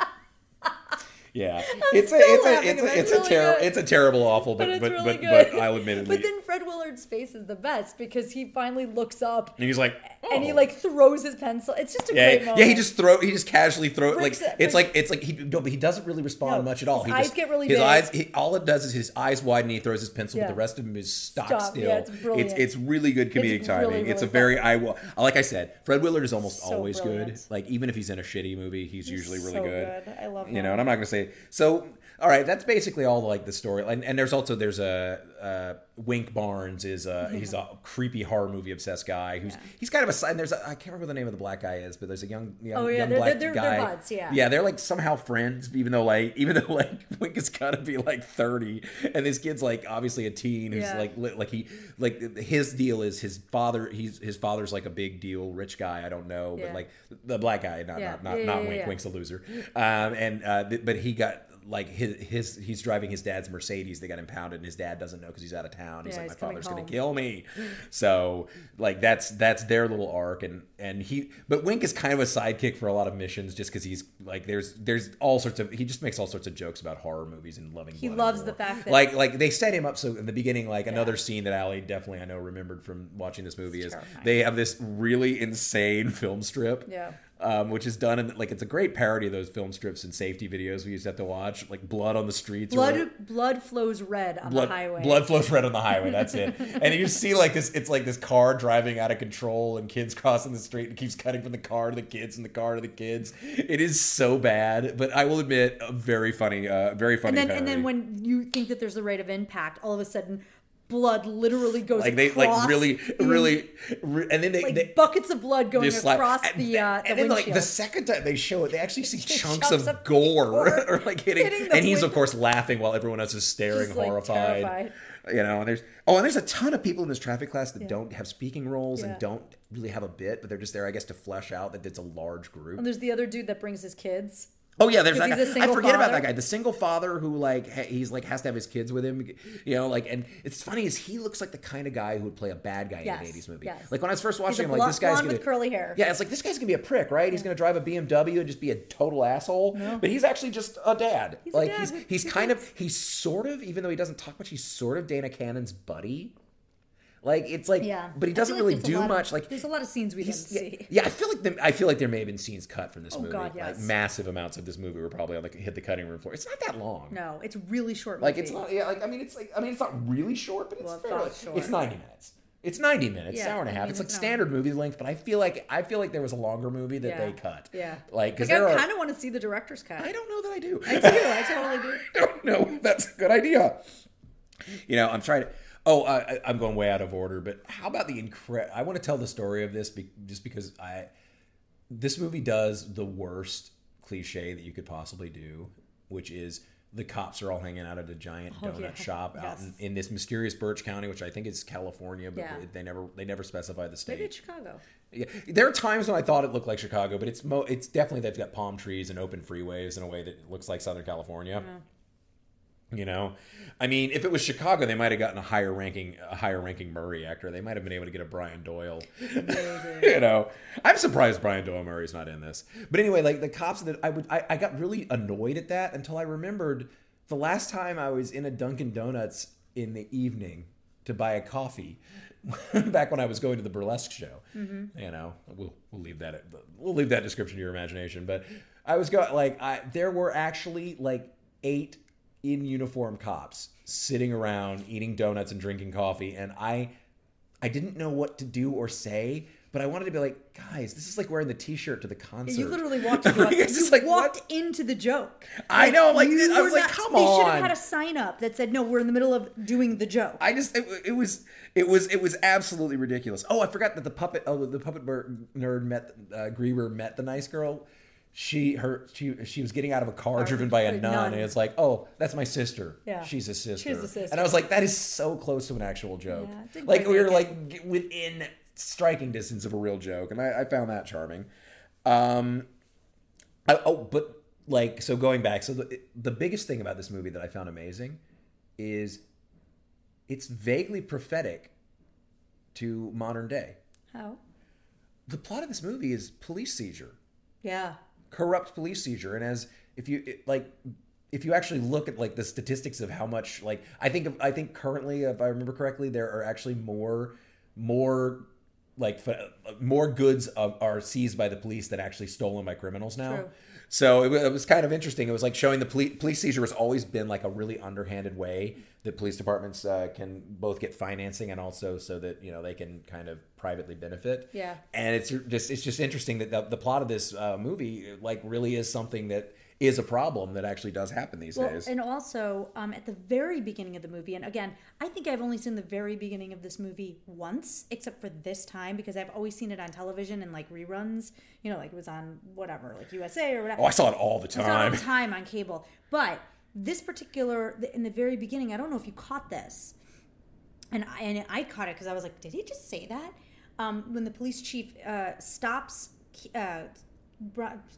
Speaker 2: Yeah, it's a it's a it's a
Speaker 1: it.
Speaker 2: it's
Speaker 1: It's
Speaker 2: a
Speaker 1: really
Speaker 2: terrible it's a terrible awful but
Speaker 1: But
Speaker 2: but
Speaker 1: really
Speaker 2: but, but I'll admit it.
Speaker 1: But then Fred Willard's face is the best because he finally looks up
Speaker 2: and he's like,
Speaker 1: and he
Speaker 2: "Oh."
Speaker 1: like throws his pencil. It's just a
Speaker 2: Yeah,
Speaker 1: great moment.
Speaker 2: yeah. He just throw. He just casually throw. Like
Speaker 1: it-
Speaker 2: it's like it's like he no, but he doesn't really respond
Speaker 1: No,
Speaker 2: much at all.
Speaker 1: his
Speaker 2: he
Speaker 1: eyes
Speaker 2: just,
Speaker 1: get really
Speaker 2: his
Speaker 1: big.
Speaker 2: eyes. He, all it does is his eyes widen. and He throws his pencil,
Speaker 1: Yeah.
Speaker 2: but the rest of him is stock
Speaker 1: Stop.
Speaker 2: still.
Speaker 1: Yeah, it's brilliant.
Speaker 2: It's it's really good comedic
Speaker 1: It's
Speaker 2: timing.
Speaker 1: really,
Speaker 2: it's a very. I will. Like I said, Fred Willard is almost
Speaker 1: So
Speaker 2: always good. Like even if he's in a shitty movie, he's, usually really
Speaker 1: so
Speaker 2: good.
Speaker 1: good. I love
Speaker 2: You know, and I'm not gonna say so. All right, that's basically all like the story. And, and there's also there's a uh, Wink Barnes is a he's a creepy horror movie obsessed guy who's he's kind of a. And there's a, I can't remember what the name of the black guy is, but there's a young young,
Speaker 1: Oh, yeah,
Speaker 2: young
Speaker 1: they're-
Speaker 2: black
Speaker 1: they're- they're
Speaker 2: guy.
Speaker 1: buds, yeah.
Speaker 2: yeah, they're like somehow friends, even though like even though like Wink has got to be like thirty, and this kid's like obviously a teen who's
Speaker 1: Yeah.
Speaker 2: like li- like he like his deal is his father. He's his father's like a big deal rich guy. I don't know,
Speaker 1: Yeah.
Speaker 2: but like the black guy, not
Speaker 1: Yeah.
Speaker 2: not not,
Speaker 1: Yeah,
Speaker 2: not
Speaker 1: yeah,
Speaker 2: Wink.
Speaker 1: yeah.
Speaker 2: Wink's a loser, um, and uh, th- but he got like his his he's driving his dad's Mercedes. They got impounded, and his dad doesn't know because he's out of town. He's
Speaker 1: Yeah,
Speaker 2: like,
Speaker 1: he's
Speaker 2: my father's gonna kill me. So like that's that's their little arc, and and he but Wink is kind of a sidekick for a lot of missions, just because he's like there's there's all sorts of he just makes all sorts of jokes about horror movies and loving.
Speaker 1: He loves the fact that-
Speaker 2: like like they set him up so in the beginning like another scene that Ali definitely I know remembered from watching this movie is
Speaker 1: terrifying.
Speaker 2: they have this really insane film strip
Speaker 1: Yeah.
Speaker 2: Um, which is done in like it's a great parody of those film strips and safety videos we used to have to watch like blood on the streets
Speaker 1: blood blood flows red on
Speaker 2: Blood,
Speaker 1: the highway.
Speaker 2: blood flows red on the highway. That's it. and you see like this. It's like this car driving out of control, and kids crossing the street, and keeps cutting from the car to the kids, and the car to the kids. It is so bad, but I will admit, a very funny, uh, very funny.
Speaker 1: and then and then when you think that there's a rate of impact, all of a sudden blood literally goes
Speaker 2: like they like really,
Speaker 1: the-
Speaker 2: really, re- and then they,
Speaker 1: like
Speaker 2: they
Speaker 1: buckets of blood going
Speaker 2: like-
Speaker 1: across the uh, the
Speaker 2: and then like the second time they show it, they actually see chunks,
Speaker 1: chunks
Speaker 2: of, gore,
Speaker 1: gore
Speaker 2: or like hitting,
Speaker 1: hitting the
Speaker 2: and he's of course laughing while everyone else is staring horrified.
Speaker 1: terrified.
Speaker 2: You know, and there's oh, and there's a ton of people in this traffic class that don't have speaking roles
Speaker 1: Yeah.
Speaker 2: and don't really have a bit, but they're just there, I guess, to flesh out that it's a large group.
Speaker 1: and there's the other dude that brings his kids.
Speaker 2: Oh yeah, there's that guy.
Speaker 1: a
Speaker 2: I forget about that guy. The single father who like he's like has to have his kids with him, you know. Like, and it's funny is he looks like the kind of guy who would play a bad guy
Speaker 1: Yes,
Speaker 2: in an '80s movie.
Speaker 1: yes.
Speaker 2: Like when I was first watching him, like this guy's gonna
Speaker 1: with curly hair.
Speaker 2: yeah, it's like this guy's gonna be a prick, right? He's gonna drive a BMW and just be a total asshole. But he's actually just a dad.
Speaker 1: He's a
Speaker 2: like
Speaker 1: dad
Speaker 2: he's he's kind of he's sort of even though he doesn't talk much, he's sort of Dana Cannon's buddy. Like it's like,
Speaker 1: Yeah,
Speaker 2: but he doesn't
Speaker 1: feel like
Speaker 2: really do
Speaker 1: lot of-
Speaker 2: much. Like
Speaker 1: there's a lot of scenes we didn't
Speaker 2: He's- yeah,
Speaker 1: see.
Speaker 2: Yeah, I feel like the, I feel like there may have been scenes cut from this
Speaker 1: Oh,
Speaker 2: movie.
Speaker 1: God,
Speaker 2: Like
Speaker 1: yes.
Speaker 2: massive amounts of this movie were probably on the hit the cutting room floor. It's not that long.
Speaker 1: No, it's really short.
Speaker 2: Like
Speaker 1: movie.
Speaker 2: it's not. Yeah, like I mean, it's like I mean, it's not really short, but it's
Speaker 1: Well, it's
Speaker 2: fairly.
Speaker 1: short.
Speaker 2: It's ninety minutes. It's 90 minutes,
Speaker 1: Yeah,
Speaker 2: hour and a half.
Speaker 1: mean,
Speaker 2: it's like
Speaker 1: it's
Speaker 2: standard movie length, but I feel like I feel like there was a longer movie that
Speaker 1: Yeah.
Speaker 2: they cut.
Speaker 1: Yeah.
Speaker 2: Like because
Speaker 1: Like, I kind of want to see the director's cut.
Speaker 2: I don't know that I do.
Speaker 1: I do. I totally do.
Speaker 2: I don't know. That's a good idea. You know, I'm trying to. Oh, I, I- I'm going way out of order, but how about the incredible? I want to tell the story of this be- just because I. This movie does the worst cliche that you could possibly do, which is the cops are all hanging out at a giant
Speaker 1: Oh,
Speaker 2: donut
Speaker 1: yeah.
Speaker 2: shop out
Speaker 1: Yes.
Speaker 2: in, in this mysterious Birch County, which I think is California, but
Speaker 1: Yeah.
Speaker 2: they never they never specify the state.
Speaker 1: Maybe it's Chicago.
Speaker 2: Yeah, there are times when I thought it looked like Chicago, but it's mo- it's definitely they've got palm trees and open freeways in a way that looks like Southern California. You know, I mean, if it was Chicago, they might have gotten a higher ranking a higher ranking Murray actor. They might have been able to get a Brian Doyle. you know, I'm surprised Brian Doyle Murray's not in this. But anyway, like the cops that I would I, I got really annoyed at that until I remembered the last time I was in a Dunkin' Donuts in the evening to buy a coffee. back when I was going to the burlesque show, mm-hmm. you know, we'll we'll leave that at, we'll leave that description to your imagination. But I was going like I there were actually like eight in uniform cops sitting around eating donuts and drinking coffee, and I I didn't know what to do or say, but I wanted to be like, guys, this is like wearing the T-shirt to the concert.
Speaker 1: You literally walked into
Speaker 2: Like.
Speaker 1: You
Speaker 2: like,
Speaker 1: walked
Speaker 2: what?
Speaker 1: into the joke.
Speaker 2: I know, like I was
Speaker 1: were
Speaker 2: like,
Speaker 1: not-
Speaker 2: come
Speaker 1: they should have had a sign up that said, "No, we're in the middle of doing the joke."
Speaker 2: I just it, it was it was it was absolutely ridiculous. Oh, I forgot that the puppet oh the puppet nerd met uh, Greeber met the nice girl. She her she she was getting out of a car driven by a nun,
Speaker 1: nun.
Speaker 2: and it's like, oh, that's my sister.
Speaker 1: Yeah.
Speaker 2: she's a sister.
Speaker 1: She's a sister.
Speaker 2: And I was like, that is so close to an actual joke.
Speaker 1: Yeah,
Speaker 2: like we were like within striking distance of a real joke, and I, I found that charming. Um, I, oh, but like so going back, so the the biggest thing about this movie that I found amazing is it's vaguely prophetic to modern day.
Speaker 1: How?
Speaker 2: The plot of this movie is police seizure,
Speaker 1: Yeah.
Speaker 2: Corrupt police seizure, and as if you it- like, if you actually look at like the statistics of how much like I think I think currently, if I remember correctly, there are actually more more like more goods of, are seized by the police than actually stolen by criminals now.
Speaker 1: True.
Speaker 2: So it, it was kind of interesting. It was like showing the police, police seizure has always been like a really underhanded way that police departments uh, can both get financing and also so that you know they can kind of privately benefit.
Speaker 1: Yeah.
Speaker 2: And it's just it's just interesting that the, the plot of this uh, movie like really is something that is a problem that actually does happen these
Speaker 1: Well,
Speaker 2: days.
Speaker 1: and also um, at the very beginning of the movie, and again, I think I've only seen the very beginning of this movie once, except for this time, because I've always seen it on television and like reruns. You know, like it was on whatever, like USA or whatever.
Speaker 2: oh, I saw it all the
Speaker 1: not all
Speaker 2: time.
Speaker 1: the time on cable. But this particular, in the very beginning, I don't know if you caught this, and I, and I caught it because I was like, did he just say that? Um, when the police chief uh, stops uh,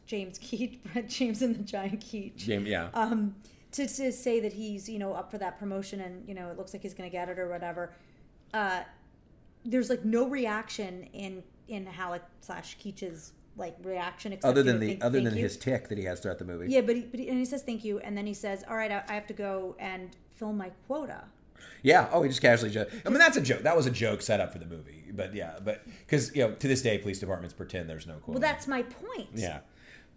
Speaker 1: James Keach, James and the Giant Keach,
Speaker 2: James, yeah.
Speaker 1: um, to, to say that he's you know up for that promotion and you know it looks like he's going to get it or whatever. Uh, there's like no reaction in in Halik slash Keach's like reaction except
Speaker 2: other than the
Speaker 1: thank-
Speaker 2: other
Speaker 1: thank
Speaker 2: than
Speaker 1: you.
Speaker 2: his tick that he has throughout the movie.
Speaker 1: Yeah, but he, but he, and he says thank you, and then he says, "All right, I, I have to go and fill my quota."
Speaker 2: Yeah. Oh, he just casually joke. I mean, that's a joke. That was a joke set up for the movie. But yeah, but because you know, to this day, police departments pretend there's no quota.
Speaker 1: Well, that's my point.
Speaker 2: yeah.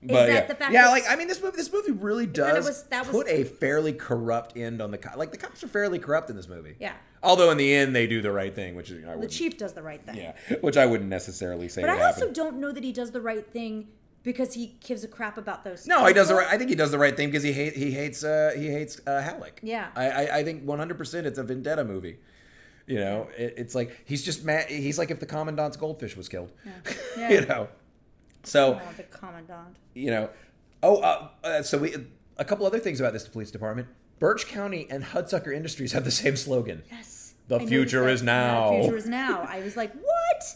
Speaker 1: Is
Speaker 2: But
Speaker 1: that
Speaker 2: yeah,
Speaker 1: the fact
Speaker 2: yeah,
Speaker 1: that-
Speaker 2: like I mean, this movie, this movie really
Speaker 1: kinda
Speaker 2: does
Speaker 1: was- that was-
Speaker 2: put a fairly corrupt end on the co- like the cops are fairly corrupt in this movie.
Speaker 1: Yeah.
Speaker 2: Although in the end they do the right thing, which is I
Speaker 1: The chief does the right thing.
Speaker 2: yeah, which I wouldn't necessarily say.
Speaker 1: But
Speaker 2: would
Speaker 1: I also
Speaker 2: happen.
Speaker 1: don't know that he does the right thing because he gives a crap about those.
Speaker 2: No, he does the right. I think he does the right thing because he hate he hates uh, he hates uh, Halik.
Speaker 1: Yeah.
Speaker 2: I I, I think one hundred percent it's a vendetta movie. You know, it, it's like he's just mad. He's like if the commandant's goldfish was killed.
Speaker 1: Yeah.
Speaker 2: you know, so
Speaker 1: Oh, the commandant.
Speaker 2: you know, oh, uh, uh, so we a couple other things about this police department. Birch County and Hudsucker Industries have the same slogan.
Speaker 1: Yes.
Speaker 2: The
Speaker 1: I
Speaker 2: future is now.
Speaker 1: The future is now. I was like, what?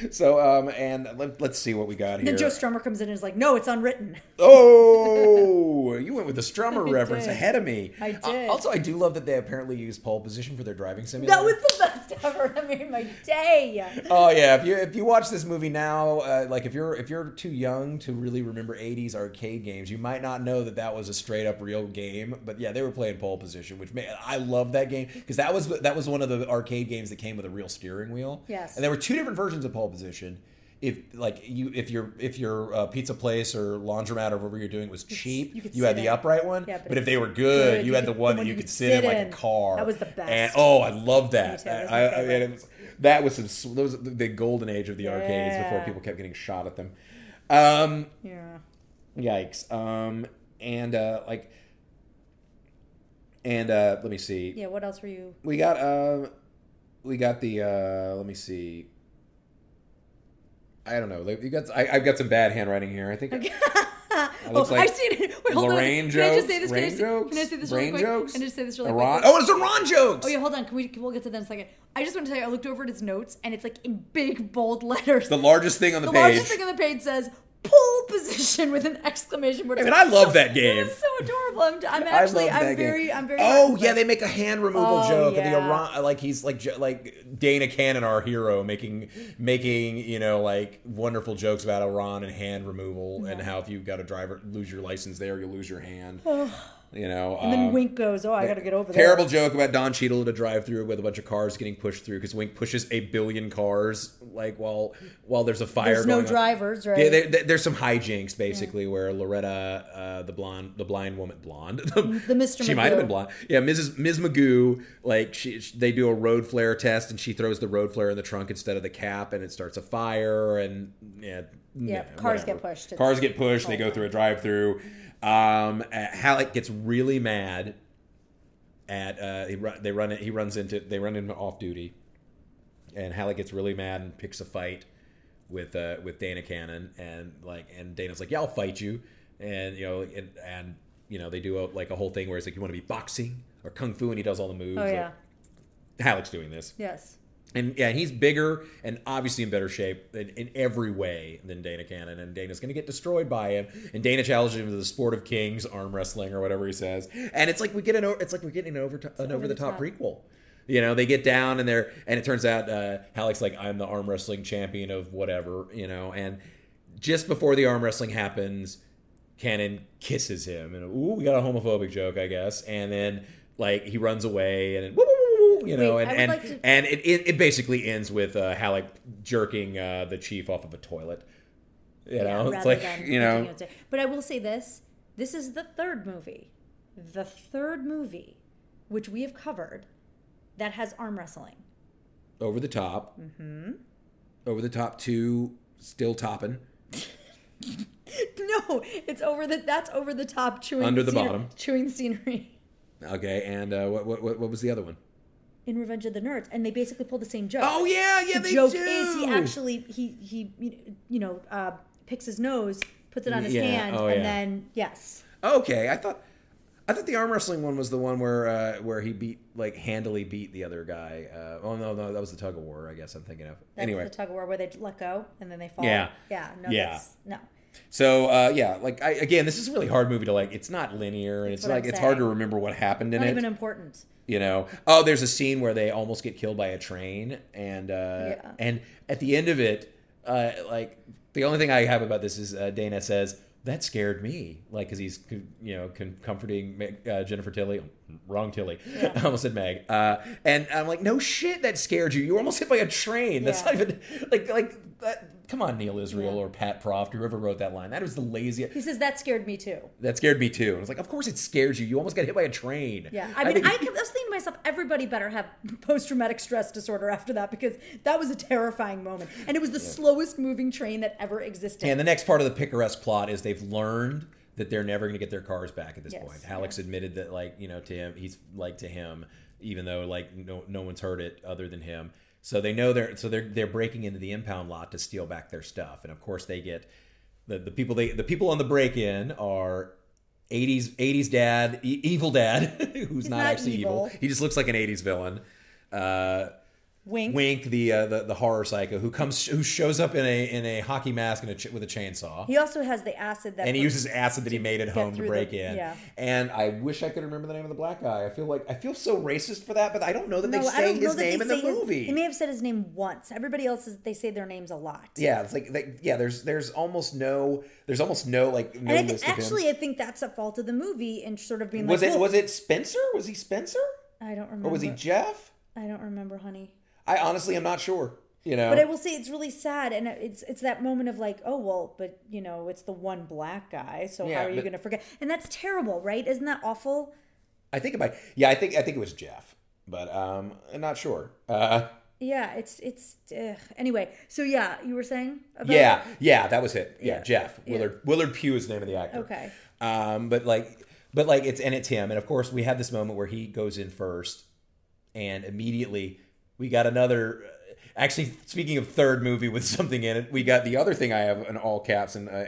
Speaker 2: So, um, and let, let's see what we got here.
Speaker 1: Then Joe Strummer comes in and is like, no, it's unwritten.
Speaker 2: Oh, you went with the Strummer reference
Speaker 1: did.
Speaker 2: ahead of me.
Speaker 1: I
Speaker 2: Uh,
Speaker 1: did.
Speaker 2: also, I do love that they apparently use pole position for their driving simulator.
Speaker 1: That was the best ever. That made my day.
Speaker 2: Oh yeah, if you if you watch this movie now, uh, like if you're if you're too young to really remember '80s arcade games, you might not know that that was a straight up real game. But yeah, they were playing pole position, which I love that game because that was that was one of the arcade games that came with a real steering wheel.
Speaker 1: Yes.
Speaker 2: and there were two different versions of pole position. if like you if your if your uh, pizza place or laundromat or whatever you're doing was cheap,
Speaker 1: you
Speaker 2: you, had the
Speaker 1: in.
Speaker 2: upright one.
Speaker 1: Yeah, but
Speaker 2: but, if they were good,
Speaker 1: good,
Speaker 2: you
Speaker 1: you
Speaker 2: had the one that you could
Speaker 1: could
Speaker 2: sit in
Speaker 1: sit
Speaker 2: like a car.
Speaker 1: That was the best.
Speaker 2: And oh, I love that.
Speaker 1: That was
Speaker 2: I, I, I was, that was some those the golden age of the arcades before people kept getting shot at them. Um,
Speaker 1: Yeah.
Speaker 2: Yikes. Um, and uh, like, and uh, let me see.
Speaker 1: Yeah. What else were you?
Speaker 2: We got uh, we got the uh, let me see. I don't know. Like, You got I, I've got some bad handwriting here. I think
Speaker 1: oh,
Speaker 2: looks like
Speaker 1: I've seen it. Wait, hold
Speaker 2: Lorraine
Speaker 1: on. Can I just say this? Can I say,
Speaker 2: jokes,
Speaker 1: can I say this really
Speaker 2: Rain
Speaker 1: quick?
Speaker 2: jokes,
Speaker 1: Can I just say this really
Speaker 2: Iran.
Speaker 1: quick?
Speaker 2: Oh, it's Iran jokes.
Speaker 1: Oh yeah, hold on. Can we? We'll get to that in a second. I just want to tell you, I looked over at his notes, and it's like in big bold letters.
Speaker 2: The largest thing on the,
Speaker 1: The
Speaker 2: page.
Speaker 1: largest thing on the page says "pole position" with an exclamation mark.
Speaker 2: I mean, I love that game.
Speaker 1: It's so adorable. I'm, I'm actually, I'm
Speaker 2: game.
Speaker 1: very, I'm very.
Speaker 2: Oh yeah, they make a hand removal
Speaker 1: Oh,
Speaker 2: joke, and the. Iran, like he's like like Dana Cannon, our hero, making making you know like wonderful jokes about Iran and hand removal, and how if you got a driver lose your license there, you lose your hand. You know,
Speaker 1: And then
Speaker 2: um,
Speaker 1: Wink goes, "Oh, I got to get over there."
Speaker 2: Terrible joke about Don Cheadle at a drive-through with a bunch of cars getting pushed through because Wink pushes a billion cars like while while there's a fire.
Speaker 1: There's no
Speaker 2: on.
Speaker 1: drivers, right?
Speaker 2: Yeah, there, there- there's some hijinks basically where Loretta, uh, the blonde, the blind woman, blonde, the,
Speaker 1: Mr.
Speaker 2: she might have been blonde. Yeah, Mrs. Ms. Magoo, like she, she- they do a road flare test and she throws the road flare in the trunk instead of the cap and it starts a fire and yeah,
Speaker 1: Yeah, cars get pushed. It's-
Speaker 2: Cars get pushed. They go through a drive-through. Um, uh, Halik gets really mad at uh, he run, they run it. He runs into they run him off duty, and Halik gets really mad and picks a fight with uh, with Dana Cannon and like and Dana's like yeah I'll fight you and you know and, and you know they do a, like a whole thing where it's like you want to be boxing or kung fu and he does all the moves.
Speaker 1: Oh
Speaker 2: Like,
Speaker 1: yeah.
Speaker 2: Halik's doing this.
Speaker 1: Yes.
Speaker 2: And yeah, he's bigger and obviously in better shape in, in every way than Dana Cannon. And Dana's going to get destroyed by him. And Dana challenges him to the sport of kings, arm wrestling or whatever he says. And it's like we get an it's like we're getting an over an over the top prequel. You know, they get down and they're and it turns out uh, Halik's like I'm the arm wrestling champion of whatever. You know, and just before the arm wrestling happens, Cannon kisses him, and ooh, we got a homophobic joke, I guess. And then like he runs away, and you know,
Speaker 1: Wait,
Speaker 2: and and,
Speaker 1: like to-
Speaker 2: and it, it, it basically ends with uh, Halik jerking uh, the chief off of a toilet. You know, it's like you know,
Speaker 1: thinking it was- But I will say this: this is the third movie, the third movie, which we have covered, that has arm wrestling.
Speaker 2: over the top, mm-hmm. over the top two, still topping.
Speaker 1: No, it's over the. That's over the top chewing
Speaker 2: Under the
Speaker 1: scenery-
Speaker 2: bottom.
Speaker 1: chewing scenery
Speaker 2: Okay, and uh, what what what was the other one?
Speaker 1: In Revenge of the Nerds, and they basically pull the same joke.
Speaker 2: Oh yeah, yeah,
Speaker 1: the
Speaker 2: they
Speaker 1: joke
Speaker 2: do.
Speaker 1: is he actually he he you know uh, picks his nose, puts it on his
Speaker 2: Yeah,
Speaker 1: hand,
Speaker 2: oh,
Speaker 1: and
Speaker 2: yeah.
Speaker 1: then yes,
Speaker 2: Okay, I thought I thought the arm wrestling one was the one where uh, where he beat like handily beat the other guy. Uh, oh no, no, that was the tug of war. I guess I'm thinking of.
Speaker 1: that's
Speaker 2: anyway,
Speaker 1: the tug of war where they let go and then they fall.
Speaker 2: Yeah.
Speaker 1: yeah, no,
Speaker 2: Yeah.
Speaker 1: that's, no.
Speaker 2: So uh, yeah, like I, again, this is a really hard movie to like. It's not linear, and it's like it's hard to remember what happened in it.
Speaker 1: Not
Speaker 2: it.
Speaker 1: even important.
Speaker 2: you know oh there's a scene where they almost get killed by a train and uh
Speaker 1: Yeah.
Speaker 2: and at the end of it uh like the only thing i have about this is uh, dana says that scared me like because he's you know comforting uh, jennifer tilly wrong tilly i almost said meg uh and i'm like no shit that scared you you were almost hit by a train that's
Speaker 1: Yeah.
Speaker 2: not even like like that come on neal israel
Speaker 1: Yeah.
Speaker 2: or pat proft whoever wrote that line that was the laziest
Speaker 1: He says that scared me too.
Speaker 2: that scared me too and i was like of course it scares you you almost got hit by a train
Speaker 1: Yeah, I mean, I,
Speaker 2: think-
Speaker 1: kept, I was thinking to myself, everybody better have post traumatic stress disorder after that because that was a terrifying moment, and it was the slowest moving train that ever existed.
Speaker 2: And the next part of the picaresque plot is they've learned that they're never going to get their cars back at this
Speaker 1: Yes,
Speaker 2: point. Alex admitted that, like, you know, to him, he's like to him, even though like no no one's heard it other than him. So they know they're so they're they're breaking into the impound lot to steal back their stuff, and of course they get the the people they the people on the break in are. 80s 80s dad e- evil dad who's not,
Speaker 1: not
Speaker 2: actually evil.
Speaker 1: evil.
Speaker 2: he just looks like an 80s villain uh
Speaker 1: Wink.
Speaker 2: Wink, the, uh, the the horror psycho, who comes who shows up in a in a hockey mask and a ch- with a chainsaw,
Speaker 1: He also has the acid that
Speaker 2: and he uses acid that he made at home to break
Speaker 1: the-
Speaker 2: in.
Speaker 1: yeah.
Speaker 2: And I wish I could remember the name of the black guy. I feel like I feel so racist for that, but I don't know that
Speaker 1: No,
Speaker 2: they say his name in the
Speaker 1: his-
Speaker 2: movie.
Speaker 1: he may have said his name once. Everybody else is, they say their names a lot.
Speaker 2: yeah, it's like they, yeah. There's there's almost no there's almost no like no
Speaker 1: And I think,
Speaker 2: list of him.
Speaker 1: actually, I think that's a fault of the movie and sort of being
Speaker 2: Was
Speaker 1: like,
Speaker 2: it
Speaker 1: "Well,
Speaker 2: was it Spencer? Was he Spencer
Speaker 1: I don't remember.
Speaker 2: or was he Jeff?
Speaker 1: I don't remember, honey.
Speaker 2: I honestly am not sure. You know,
Speaker 1: But I will say it's really sad, and it's it's that moment of like, oh well, but you know, it's the one black guy, so
Speaker 2: Yeah,
Speaker 1: how are you going to forget? And that's terrible, right? Isn't that awful?
Speaker 2: I think it might. Yeah, I think I think it was Jeff, but um, I'm not sure. Uh,
Speaker 1: Yeah, it's it's anyway. So yeah, you were saying about
Speaker 2: yeah, yeah, that was it. Yeah,
Speaker 1: Yeah.
Speaker 2: Jeff
Speaker 1: Yeah.
Speaker 2: Willard Willard Pugh is the name of the actor.
Speaker 1: Okay.
Speaker 2: Um, but like, but like it's and it's him, and of course we have this moment where he goes in first, and immediately we got another. Actually, speaking of third movie with something in it, we got the other thing I have in all caps and uh,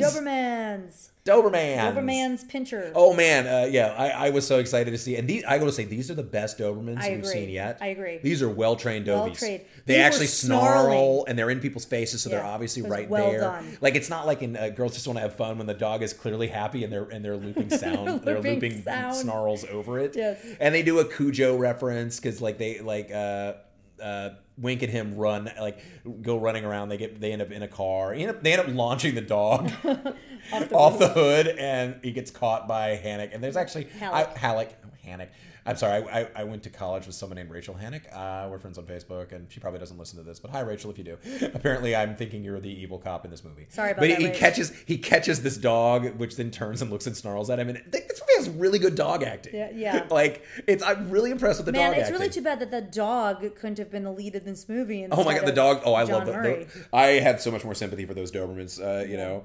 Speaker 2: Dobermans.
Speaker 1: Dobermans,
Speaker 2: Dobermans.
Speaker 1: Doberman's pinscher.
Speaker 2: Oh man, uh, yeah, I, I was so excited to see, and these I gotta say these are the best Dobermans
Speaker 1: I
Speaker 2: we've
Speaker 1: agree.
Speaker 2: seen yet.
Speaker 1: I agree.
Speaker 2: These are well trained Dobies.
Speaker 1: Well-trained.
Speaker 2: They,
Speaker 1: They
Speaker 2: actually snarl, and they're in people's faces, so they're obviously right
Speaker 1: well
Speaker 2: there.
Speaker 1: done.
Speaker 2: Like it's not like in uh, Girls Just Want to Have Fun when the dog is clearly happy and they're and they're looping sound, they're
Speaker 1: looping
Speaker 2: looping
Speaker 1: sound.
Speaker 2: snarls over it.
Speaker 1: Yes.
Speaker 2: and they do a Cujo reference because like they like. uh uh, Wink and him run like go running around. They get they end up in a car. They end up, they end up launching the dog off the hood, and he gets caught by Hannock. And there's actually
Speaker 1: Halik.
Speaker 2: I, Halik, Hannock. I'm sorry. I, I, went to college with someone named Rachel Hannock. Uh, we're friends on Facebook, and she probably doesn't listen to this. But hi, Rachel, if you do. Apparently, I'm thinking you're the evil cop in this movie.
Speaker 1: Sorry about
Speaker 2: but
Speaker 1: that,
Speaker 2: he, he catches he catches this dog, which then turns and looks and snarls at him. And this movie has really good dog acting.
Speaker 1: Yeah, yeah.
Speaker 2: like it's I'm really impressed with the dog.
Speaker 1: Man, it's
Speaker 2: acting.
Speaker 1: really too bad that the dog couldn't have been the lead in this movie.
Speaker 2: Oh my god, the dog! Oh, I
Speaker 1: John
Speaker 2: love the, the. I had so much more sympathy for those Dobermans. Uh, you know.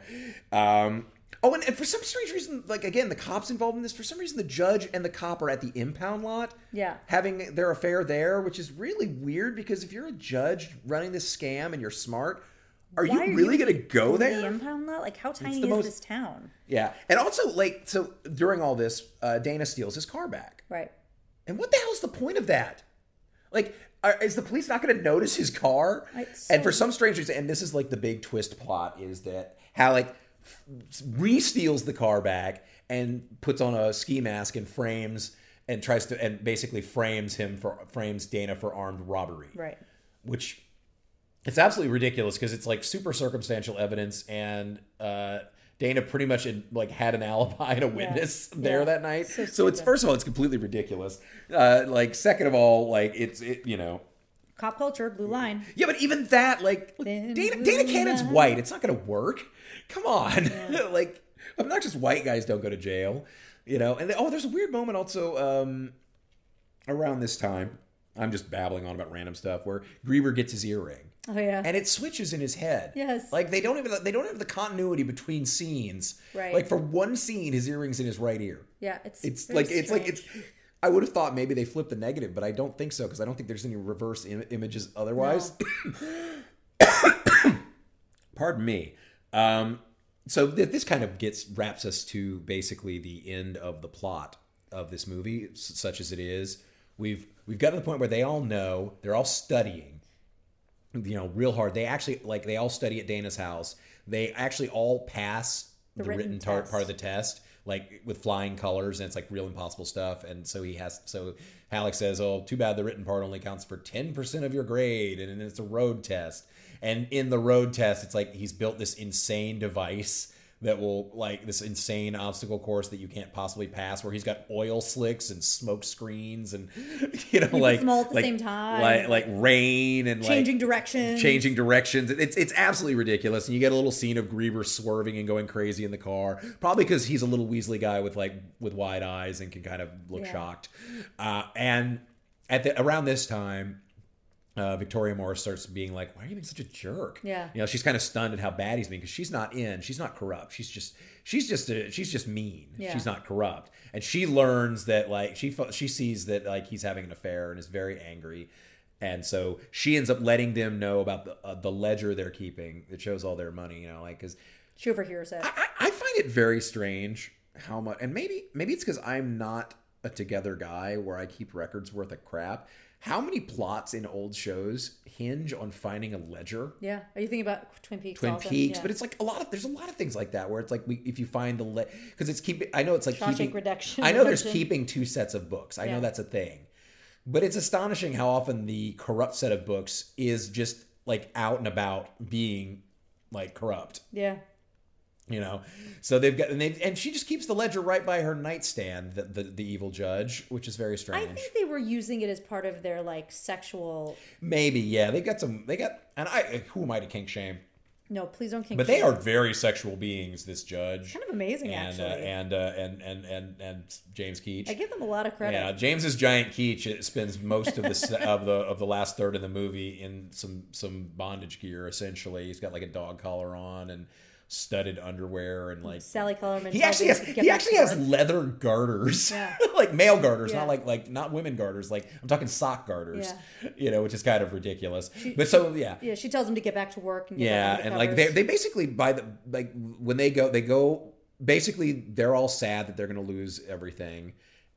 Speaker 2: Um, oh, and, and for some strange reason, like again, the cops involved in this. For some reason, the judge and the cop are at the impound lot.
Speaker 1: Yeah.
Speaker 2: Having their affair there, which is really weird because if you're a judge running this scam and you're smart, are
Speaker 1: Why
Speaker 2: you really
Speaker 1: gonna
Speaker 2: going to go there?
Speaker 1: The impound lot? Like, how tiny is
Speaker 2: most-
Speaker 1: this town?
Speaker 2: Yeah, and also like so during all this, uh, Dana steals his car back.
Speaker 1: Right.
Speaker 2: And what the hell's the point of that? Like, are, is the police not going to notice his car?
Speaker 1: I-
Speaker 2: and for some strange reason, and this is like the big twist plot, is that Halik re-steals the car back and puts on a ski mask and frames and tries to and basically frames him for frames Dana for armed robbery.
Speaker 1: Right.
Speaker 2: Which it's absolutely ridiculous because it's like super circumstantial evidence and uh Dana pretty much had, like had an alibi and a witness there
Speaker 1: Yeah.
Speaker 2: that night.
Speaker 1: So
Speaker 2: So, it's first of all it's completely ridiculous. Uh like second of all like it's it you know
Speaker 1: Cop culture, blue line.
Speaker 2: yeah, but even that, like, Dana, Dana Cannon's white. It's not going to work. Come on. like, obnoxious white guys don't go to jail, you know? And, oh, there's a weird moment also um, around this time. I'm just babbling on about random stuff where Greeber gets his earring.
Speaker 1: Oh yeah.
Speaker 2: And it switches in his head.
Speaker 1: Yes.
Speaker 2: Like they don't even they don't have the continuity between scenes.
Speaker 1: Right.
Speaker 2: Like for one scene, his earring's in his right ear.
Speaker 1: yeah. It's
Speaker 2: It's like it's like it's. I would have thought maybe they flipped the negative, but I don't think so because I don't think there's any reverse Im- images otherwise. Pardon me. Um, so th- this kind of gets wraps us to basically the end of the plot of this movie, s- such as it is. We've we've got to the point where they all know they're all studying you know, real hard. They actually like they all study at Dana's house. They actually all pass the,
Speaker 1: written
Speaker 2: written, tar- part of the test, like with flying colors, and it's like real impossible stuff. And so he has. So Halik says, "Oh, too bad the written part only counts for ten percent of your grade, and then it's a road test." And in the road test, it's like he's built this insane device that will like this insane obstacle course that you can't possibly pass where he's got oil slicks and smoke screens and you know like
Speaker 1: them all at the
Speaker 2: like,
Speaker 1: same time.
Speaker 2: like like rain and
Speaker 1: changing
Speaker 2: like
Speaker 1: directions.
Speaker 2: changing directions. It's it's absolutely ridiculous. And you get a little scene of Greeber swerving and going crazy in the car, probably because he's a little Weasley guy with like with wide eyes and can kind of look
Speaker 1: Yeah.
Speaker 2: shocked. Uh, and at the around this time. Uh, Victoria Morris starts being like, "Why are you being such a jerk?"
Speaker 1: Yeah.
Speaker 2: you know, she's kind of stunned at how bad he's being because she's not in, she's not corrupt, she's just, she's just, a, she's just mean.
Speaker 1: Yeah.
Speaker 2: She's not corrupt, and she learns that like she she sees that like he's having an affair and is very angry, and so she ends up letting them know about the uh, the ledger they're keeping that shows all their money. You know, like because
Speaker 1: She overhears it.
Speaker 2: I, I find it very strange how much, and maybe maybe it's because I'm not a together guy where I keep records worth of crap. How many plots in old shows hinge on finding a ledger?
Speaker 1: yeah. Are you thinking about Twin Peaks?
Speaker 2: Twin
Speaker 1: also?
Speaker 2: Peaks,
Speaker 1: Yeah.
Speaker 2: but it's like a lot of there's a lot of things like that where it's like we if you find the le because it's keeping I know it's like
Speaker 1: Shawshank
Speaker 2: keeping
Speaker 1: Redemption-
Speaker 2: I know there's keeping two sets of books. I
Speaker 1: Yeah.
Speaker 2: know that's a thing, but it's astonishing how often the corrupt set of books is just like out and about being like corrupt.
Speaker 1: yeah.
Speaker 2: You know, so they've got and they and she just keeps the ledger right by her nightstand. The the, the evil judge, which is very strange.
Speaker 1: I think they were using it as part of their like sexual.
Speaker 2: Maybe yeah, they got some. They got and I who am I to kink shame?
Speaker 1: No, please don't kink. Shame.
Speaker 2: But they are very sexual beings. This judge
Speaker 1: kind of amazing,
Speaker 2: and uh, and, uh, and and and and James Keach.
Speaker 1: I give them a lot of credit.
Speaker 2: Yeah, James's giant Keach spends most of the of the of the last third of the movie in some some bondage gear. Essentially, he's got like a dog collar on and studded underwear and like
Speaker 1: Sally Kellerman.
Speaker 2: he actually has he actually has leather garters,
Speaker 1: Yeah.
Speaker 2: like male garters,
Speaker 1: Yeah.
Speaker 2: not like like not women garters. Like I'm talking sock garters,
Speaker 1: Yeah.
Speaker 2: you know, which is kind of ridiculous. but so yeah,
Speaker 1: Yeah, she tells him to get back to work. And
Speaker 2: yeah, and like they they basically by the like when they go they go basically they're all sad that they're gonna lose everything.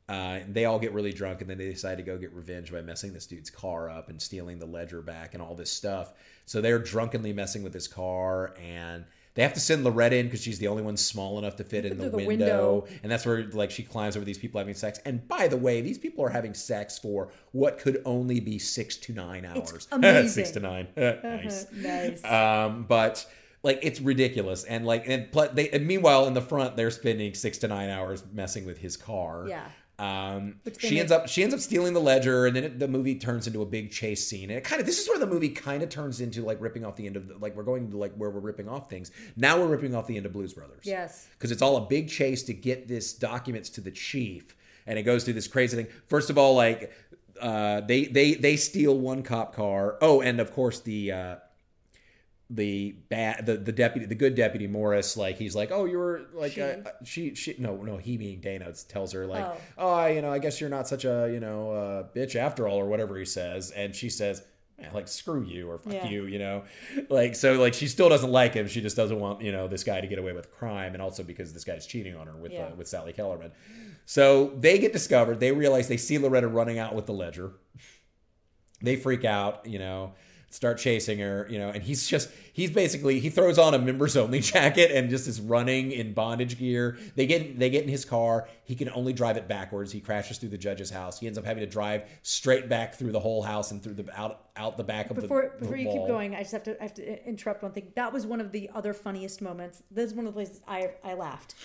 Speaker 2: Uh, they all get really drunk, and then they decide to go get revenge by messing this dude's car up and stealing the ledger back and all this stuff. So they're drunkenly messing with his car, and they have to send Loretta in because she's the only one small enough to fit in the,
Speaker 1: the
Speaker 2: window.
Speaker 1: window.
Speaker 2: And that's where like she climbs over these people having sex. And by the way, these people are having sex for what could only be six to nine hours.
Speaker 1: amazing.
Speaker 2: six to nine. nice.
Speaker 1: nice.
Speaker 2: Um, but like it's ridiculous, and like and, they, and meanwhile in the front they're spending six to nine hours messing with his car.
Speaker 1: Yeah.
Speaker 2: Um, she ends up she ends up stealing the ledger, and then it, the movie turns into a big chase scene. And it kind of this is where the movie kind of turns into like ripping off the end of the, like we're going to like where we're ripping off things. Now we're ripping off the end of Blues Brothers.
Speaker 1: Yes.
Speaker 2: because it's all a big chase to get this documents to the chief, and it goes through this crazy thing. First of all, like uh, they they they steal one cop car. Oh, and of course the. Uh, the bad the, the deputy the good deputy Morris like he's like oh you were like
Speaker 1: She.
Speaker 2: uh, she she no no he being Dana tells her like
Speaker 1: Oh.
Speaker 2: oh you know I guess you're not such a you know uh, bitch after all or whatever he says and she says like screw you or fuck
Speaker 1: Yeah.
Speaker 2: you you know like so like she still doesn't like him she just doesn't want you know this guy to get away with crime and also because this guy's cheating on her with
Speaker 1: Yeah.
Speaker 2: uh, with Sally Kellerman so they get discovered they realize they see Loretta running out with the ledger they freak out, you know, start chasing her, you know, and he's just he's basically he throws on a members only jacket and just is running in bondage gear. They get they get in his car. He can only drive it backwards. He crashes through the judge's house. He ends up having to drive straight back through the whole house and through the out out the back of
Speaker 1: before
Speaker 2: the
Speaker 1: before
Speaker 2: the
Speaker 1: you
Speaker 2: wall.
Speaker 1: keep going, I just have to I have to interrupt one thing. That was one of the other funniest moments. This is one of the places I I laughed.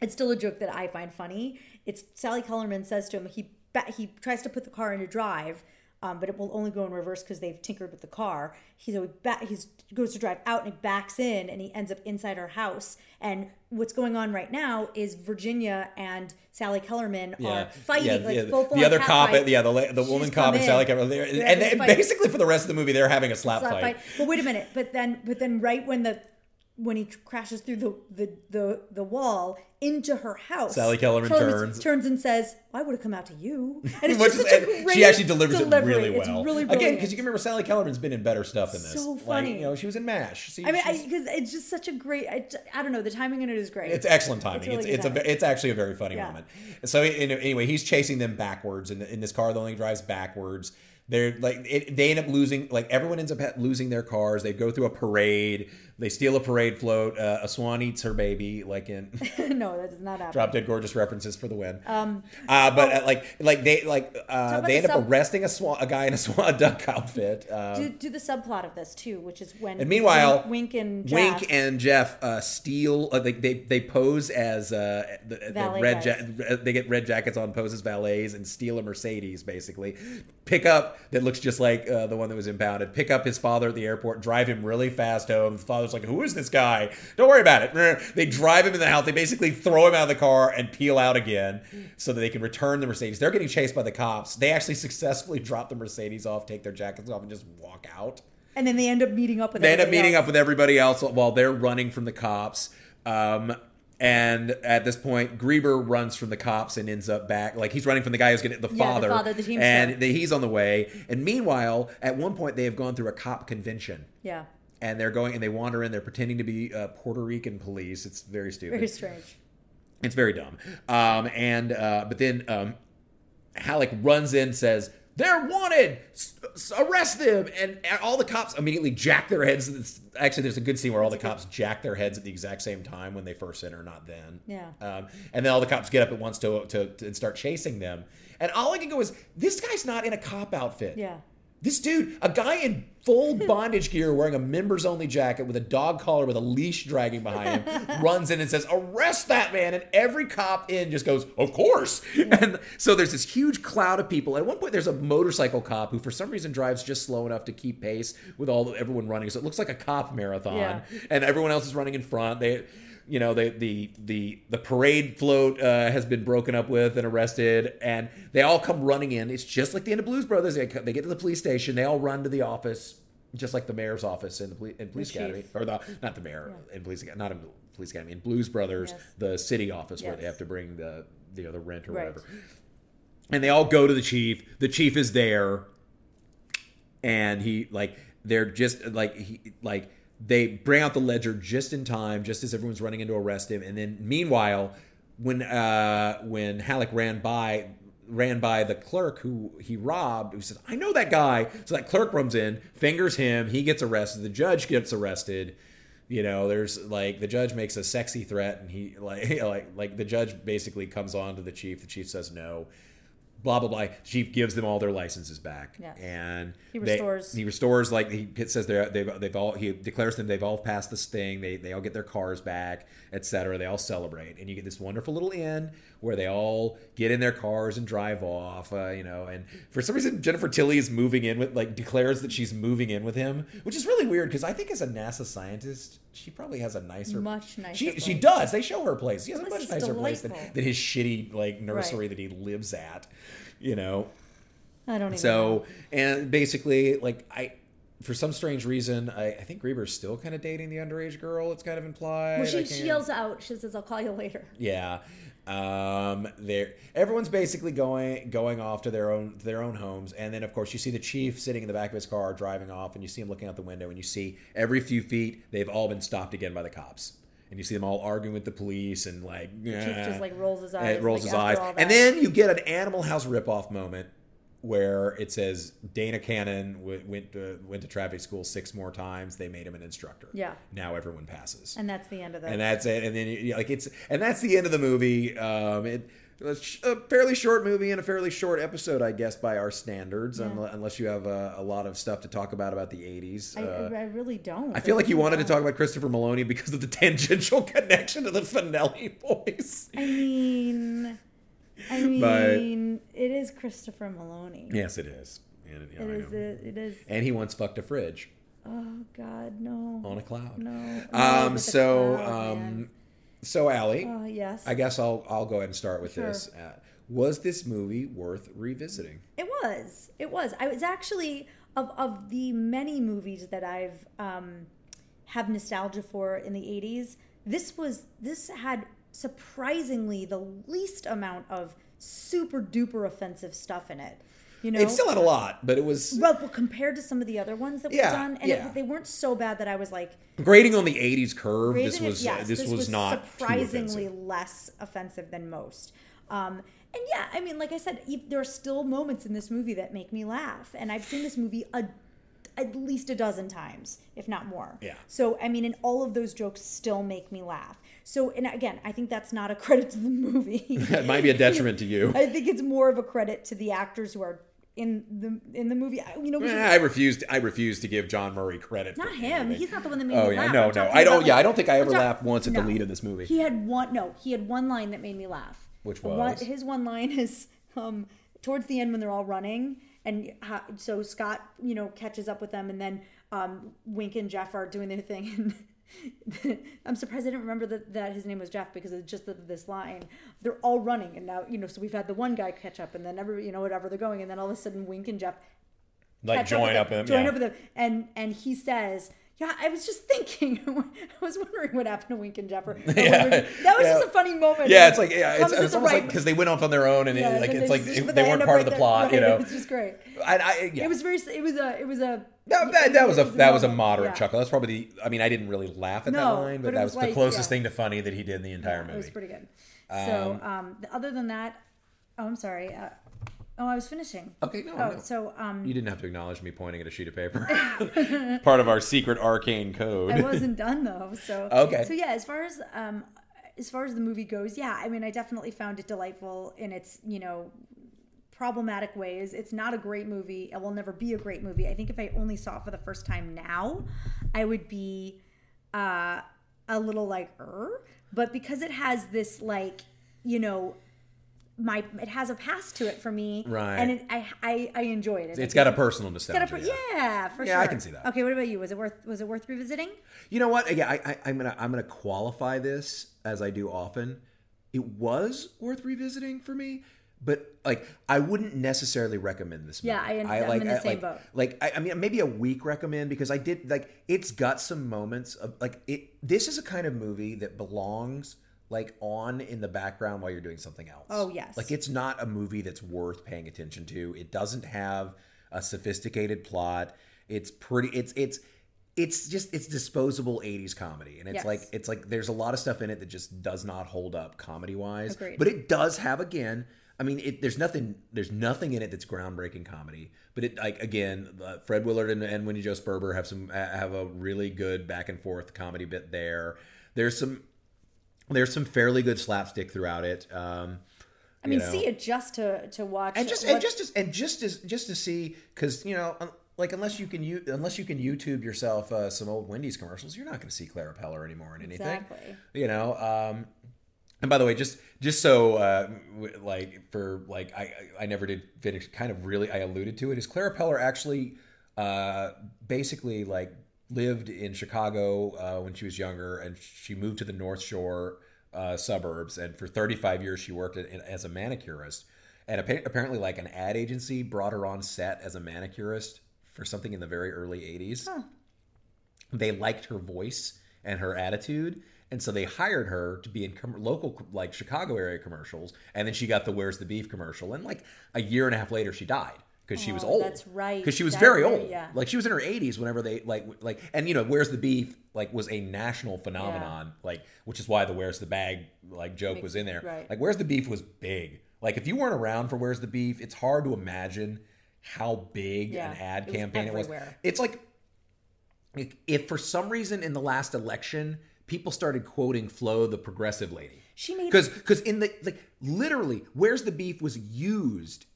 Speaker 1: It's still a joke that I find funny. It's Sally Kellerman says to him he he tries to put the car into drive. Um, but it will only go in reverse because they've tinkered with the car. He so he ba- he's goes to drive out and he backs in and he ends up inside her house. And what's going on right now is Virginia and Sally Kellerman are fighting like
Speaker 2: yeah,
Speaker 1: full
Speaker 2: the other cop,
Speaker 1: fight.
Speaker 2: yeah, the la- the
Speaker 1: She's
Speaker 2: woman cop and
Speaker 1: in.
Speaker 2: Sally Kellerman, and, and basically for the rest of the movie, they're having a slap,
Speaker 1: slap
Speaker 2: fight.
Speaker 1: fight. But wait a minute. But then, but then, right when the when he crashes through the the the, the wall into her house,
Speaker 2: Sally Kellerman turns.
Speaker 1: turns and says, "I would have come out to you." And it's
Speaker 2: Which
Speaker 1: just
Speaker 2: is-
Speaker 1: such a
Speaker 2: and
Speaker 1: great
Speaker 2: she actually delivers
Speaker 1: delivery.
Speaker 2: it really
Speaker 1: It's
Speaker 2: well.
Speaker 1: really
Speaker 2: Again,
Speaker 1: brilliant.
Speaker 2: because you can remember Sally Kellerman's been in better stuff than this.
Speaker 1: So
Speaker 2: Like,
Speaker 1: funny.
Speaker 2: you know, she was in MASH. See,
Speaker 1: I mean,
Speaker 2: she's-
Speaker 1: because it's just such a great. I, I don't know. The timing in it is great.
Speaker 2: It's excellent timing.
Speaker 1: really
Speaker 2: It's
Speaker 1: good
Speaker 2: it's, a
Speaker 1: timing.
Speaker 2: it's actually a very funny
Speaker 1: Yeah.
Speaker 2: moment. So in- anyway, he's chasing them backwards in, the, in this car that only drives backwards. They're like it, they end up losing. Like everyone ends up ha- losing their cars. They go through a parade. They steal a parade float. Uh, a swan eats her baby. Like in
Speaker 1: no, that does not happen.
Speaker 2: Drop Dead Gorgeous references for the win. Um, uh, but uh, like like they like uh, they
Speaker 1: the
Speaker 2: end up arresting a swan a guy in a swan a duck outfit. Um,
Speaker 1: do, do the subplot of this too, which is when
Speaker 2: and meanwhile,
Speaker 1: Wink, and Jeff,
Speaker 2: Wink and Jeff uh, steal. Uh, they, they they pose as uh, the, the red. Ja- they get red jackets on, pose as valets, and steal a Mercedes. Basically, pick up that looks just like uh, the one that was impounded. Pick up his father at the airport, drive him really fast home. The father's like, "Who is this guy? Don't worry about it." They drive him in the house. They basically throw him out of the car and peel out again, so that they can return the Mercedes. They're getting chased by the cops. They actually successfully drop the Mercedes off, take their jackets off, and just walk out
Speaker 1: and then they end up meeting up with.
Speaker 2: they end up
Speaker 1: everybody
Speaker 2: meeting
Speaker 1: else.
Speaker 2: up with everybody else while they're running from the cops. Um, and at this point, Greeber runs from the cops and ends up back. Like he's running from the guy who's getting the
Speaker 1: the
Speaker 2: father,
Speaker 1: father, the
Speaker 2: and the, he's on the way. And meanwhile, at one point, they have gone through a cop convention,
Speaker 1: Yeah,
Speaker 2: and they're going and they wander in. They're pretending to be uh, Puerto Rican police. It's very stupid.
Speaker 1: very strange.
Speaker 2: It's very dumb. Um, and uh, but then um, Halik runs in, says they're wanted, S- arrest them, and all the cops immediately jack their heads. It's- Actually, there's a good scene where all the cops jack their heads at the exact same time when they first enter, not then.
Speaker 1: Yeah.
Speaker 2: Um, and then all the cops get up at once to, to to start chasing them. And all I can go is, this guy's not in a cop outfit.
Speaker 1: Yeah.
Speaker 2: This dude, a guy in full bondage gear, wearing a members only jacket with a dog collar with a leash dragging behind him, runs in and says, Arrest that man. And every cop in just goes, Of course. And so there's this huge cloud of people. At one point, there's a motorcycle cop who, for some reason, drives just slow enough to keep pace with all everyone running. So it looks like a cop marathon.
Speaker 1: Yeah.
Speaker 2: And everyone else is running in front. They you know they, the the the parade float uh, has been broken up with and arrested and they all come running in. It's just like the end of blues brothers. They, they get to the police station. They all run to the office just like the mayor's office in the police, in police
Speaker 1: chief.
Speaker 2: academy or the not the mayor in police not in police academy in blues brothers
Speaker 1: Yes.
Speaker 2: the city office where they have to bring the the other rent or
Speaker 1: Right.
Speaker 2: whatever and they all go to the chief. The chief is there. And he like they're just like he like they bring out the ledger just in time just as everyone's running in to arrest him. And then meanwhile when uh when Halik ran by ran by the clerk who he robbed who says i know that guy. So that clerk runs in fingers him he gets arrested the judge gets arrested. You know there's like the judge makes a sexy threat and he like like like the judge basically comes on to the chief the chief says no blah blah blah. Chief gives them all their licenses back,
Speaker 1: Yes.
Speaker 2: and
Speaker 1: He
Speaker 2: they-
Speaker 1: restores-
Speaker 2: he restores like he says they're they've they've all he declares them they've all passed the sting. They they all get their cars back, etc. They all celebrate, and you get this wonderful little inn where they all get in their cars and drive off. Uh, you know, and for some reason Jennifer Tilly is moving in with like declares that she's moving in with him, which is really weird because I think as a NASA scientist she probably has a nicer
Speaker 1: Much nicer
Speaker 2: She she does. They show her place. She has a much nicer place than,
Speaker 1: delightful.
Speaker 2: than his shitty like nursery
Speaker 1: Right.
Speaker 2: that he lives at. You know.
Speaker 1: I don't even know.
Speaker 2: So and basically, like I, for some strange reason, I, I think Greeber's still kind of dating the underage girl. It's kind of implied.
Speaker 1: Well, she, she yells out. She says, "I'll call you later."
Speaker 2: Yeah. Um, there, everyone's basically going going off to their own their own homes, and then of course you see the chief sitting in the back of his car driving off, and you see him looking out the window, and you see every few feet they've all been stopped again by the cops, and you see them all arguing with the police, and like
Speaker 1: The chief just like rolls his eyes.
Speaker 2: it rolls
Speaker 1: like,
Speaker 2: his eyes. And then you get an Animal House ripoff moment where it says Dana Cannon w- went to, went to traffic school six more times. They made him an instructor.
Speaker 1: Yeah.
Speaker 2: Now everyone passes.
Speaker 1: and that's the end of it.
Speaker 2: And that's it. And then you, like it's and that's the end of the movie. Um, it was a fairly short movie and a fairly short episode, I guess, by our standards. unle- Unless you have a, a lot of stuff to talk about about the '80s.
Speaker 1: I,
Speaker 2: Uh,
Speaker 1: I really don't.
Speaker 2: I feel like you wanted to
Speaker 1: don't.
Speaker 2: talk about Christopher Meloni because of the tangential connection to the Fanelli voice.
Speaker 1: I mean, I
Speaker 2: But-
Speaker 1: mean, it is Christopher Meloni.
Speaker 2: Yes, it is. And, yeah,
Speaker 1: It is.
Speaker 2: know.
Speaker 1: It, it is.
Speaker 2: and he once fucked a fridge
Speaker 1: Oh God, no.
Speaker 2: on a cloud.
Speaker 1: No.
Speaker 2: Um. So.
Speaker 1: cloud,
Speaker 2: Um.
Speaker 1: man.
Speaker 2: So, Ali,
Speaker 1: Oh yes.
Speaker 2: I guess I'll I'll go ahead and start with
Speaker 1: Sure.
Speaker 2: this. Uh, was this movie worth revisiting?
Speaker 1: It was. It was. I was actually of of the many movies that I've um, have nostalgia for in the '80s. This was this had surprisingly the least amount of super duper offensive stuff in it. You know,
Speaker 2: It still had a lot, but it was
Speaker 1: well, well, compared to some of the other ones that we've done, and
Speaker 2: yeah.
Speaker 1: it, they weren't so bad that I was like,
Speaker 2: grading on the '80s curve. This
Speaker 1: raising it-
Speaker 2: was
Speaker 1: yes,
Speaker 2: this, was, not too
Speaker 1: surprisingly
Speaker 2: offensive.
Speaker 1: less offensive than most. Um, and yeah, I mean, like I said, there are still moments in this movie that make me laugh, and I've seen this movie a, at least a dozen times, if not more.
Speaker 2: Yeah.
Speaker 1: So I mean, and all of those jokes still make me laugh. So, and again, I think that's not a credit to the movie.
Speaker 2: It might be a detriment to you.
Speaker 1: I think it's more of a credit to the actors who are in the in the movie. I- You know,
Speaker 2: Eh, I refused. I refuse to give John Murray credit.
Speaker 1: not him. He's not the one that made
Speaker 2: Oh
Speaker 1: me
Speaker 2: yeah,
Speaker 1: laugh.
Speaker 2: no,
Speaker 1: I'm
Speaker 2: no. I don't.
Speaker 1: about,
Speaker 2: yeah,
Speaker 1: like-
Speaker 2: I don't think I ever laughed once at the lead of this movie.
Speaker 1: He had one. No, he had one line that made me laugh.
Speaker 2: Which
Speaker 1: One-
Speaker 2: was?
Speaker 1: his one line is um, towards the end when they're all running, and ha- so Scott, you know, catches up with them, and then um, Wink and Jeff are doing their thing. And I'm surprised I didn't remember that, that his name was Jeff because it's just the, this line. They're all running, and now you know. So we've had the one guy catch up, and then every you know whatever they're going, and then all of a sudden Wink and Jeff
Speaker 2: like
Speaker 1: catch
Speaker 2: join up
Speaker 1: with them,
Speaker 2: him.
Speaker 1: join
Speaker 2: yeah.
Speaker 1: up with them, and and he says, "Yeah, I was just thinking. I was wondering what happened to Wink and Jeff. Or- or
Speaker 2: Yeah,
Speaker 1: that was
Speaker 2: yeah.
Speaker 1: just a funny moment.
Speaker 2: Yeah, it's like yeah, it's, it's almost
Speaker 1: right-
Speaker 2: like because they went off on their own and it, like it's like
Speaker 1: just-
Speaker 2: they, they weren't part
Speaker 1: right
Speaker 2: of the
Speaker 1: there.
Speaker 2: plot, you know.
Speaker 1: It was just great.
Speaker 2: I, I, yeah.
Speaker 1: It was very. It was a. It was a.
Speaker 2: That, that, that was a that was a moderate
Speaker 1: yeah.
Speaker 2: chuckle. That's probably the. I mean, I didn't really laugh at that line, but,
Speaker 1: but
Speaker 2: that
Speaker 1: was
Speaker 2: was, the
Speaker 1: like,
Speaker 2: closest
Speaker 1: yeah.
Speaker 2: thing to funny that he did in the entire movie.
Speaker 1: It was pretty good. So, um, other than that, oh, I'm sorry. Uh, oh, I was finishing.
Speaker 2: Okay, no,
Speaker 1: Oh,
Speaker 2: no.
Speaker 1: so um,
Speaker 2: You didn't have to acknowledge me pointing at a sheet of paper. Part of our secret arcane code.
Speaker 1: I wasn't done though. So
Speaker 2: Okay.
Speaker 1: So yeah, as far as um, as far as the movie goes, yeah, I mean, I definitely found it delightful in its you know problematic ways. It's not a great movie. It will never be a great movie. I think if I only saw it for the first time now, I would be uh, a little like er. But because it has this like you know my it has a past to it for me,
Speaker 2: Right.
Speaker 1: And it, I, I I enjoy it.
Speaker 2: It's got a personal nostalgia.
Speaker 1: got a per- yeah, for sure.
Speaker 2: Yeah,
Speaker 1: sure.
Speaker 2: I can see that.
Speaker 1: Okay, what about you? Was it worth was it worth revisiting?
Speaker 2: You know what? Yeah, I, I, I'm gonna I'm gonna qualify this as I do often. It was worth revisiting for me, but like I wouldn't necessarily recommend this. Movie.
Speaker 1: Yeah, I- I'm in the same
Speaker 2: like,
Speaker 1: boat.
Speaker 2: Like I, I mean, maybe a weak recommend because I did like it's got some moments of like it. This is a kind of movie that belongs like on in the background while you're doing something else.
Speaker 1: Oh, yes.
Speaker 2: Like it's not a movie that's worth paying attention to. It doesn't have a sophisticated plot. It's pretty. It's it's it's just it's disposable 80s comedy and it's
Speaker 1: Yes.
Speaker 2: like it's like there's a lot of stuff in it that just does not hold up comedy wise but it does have again i mean it, there's nothing there's nothing in it that's groundbreaking comedy but it like again uh, fred willard and, and wendie jo sperber have some uh, have a really good back and forth comedy bit there there's some there's some fairly good slapstick throughout it um
Speaker 1: I mean,
Speaker 2: know.
Speaker 1: see it just to to watch
Speaker 2: and just
Speaker 1: what-
Speaker 2: and just as, and just as just to see because you know like unless you can you unless you can YouTube yourself uh, some old Wendy's commercials, you're not going to see Clara Peller anymore in anything.
Speaker 1: Exactly.
Speaker 2: You know. Um, and by the way, just just so uh, like for like I I I never did finish. Kind of really I alluded to it. Is Clara Peller actually uh, basically like lived in Chicago uh, when she was younger, and she moved to the North Shore uh, suburbs, and for 35 years she worked in, as a manicurist. And appa- apparently, like an ad agency brought her on set as a manicurist for something in the very early 80s they liked her voice and her attitude and so they hired her to be in com- local like chicago area commercials and then she got the where's the beef commercial and like a year and a half later she died because she was
Speaker 1: Oh,
Speaker 2: old.
Speaker 1: that's right.
Speaker 2: because she was very
Speaker 1: right,
Speaker 2: old.
Speaker 1: yeah.
Speaker 2: like she was in her 80s whenever they like like and you know where's the beef like was a national phenomenon like which is why the where's the bag like joke was in there.
Speaker 1: right.
Speaker 2: like where's the beef was big. Like if you weren't around for where's the beef it's hard to imagine how big
Speaker 1: Yeah,
Speaker 2: an ad
Speaker 1: it was
Speaker 2: campaign it was. it's like if- if for some reason in the last election people started quoting Flo the progressive lady.
Speaker 1: She made-
Speaker 2: because because in the like literally where's the beef was used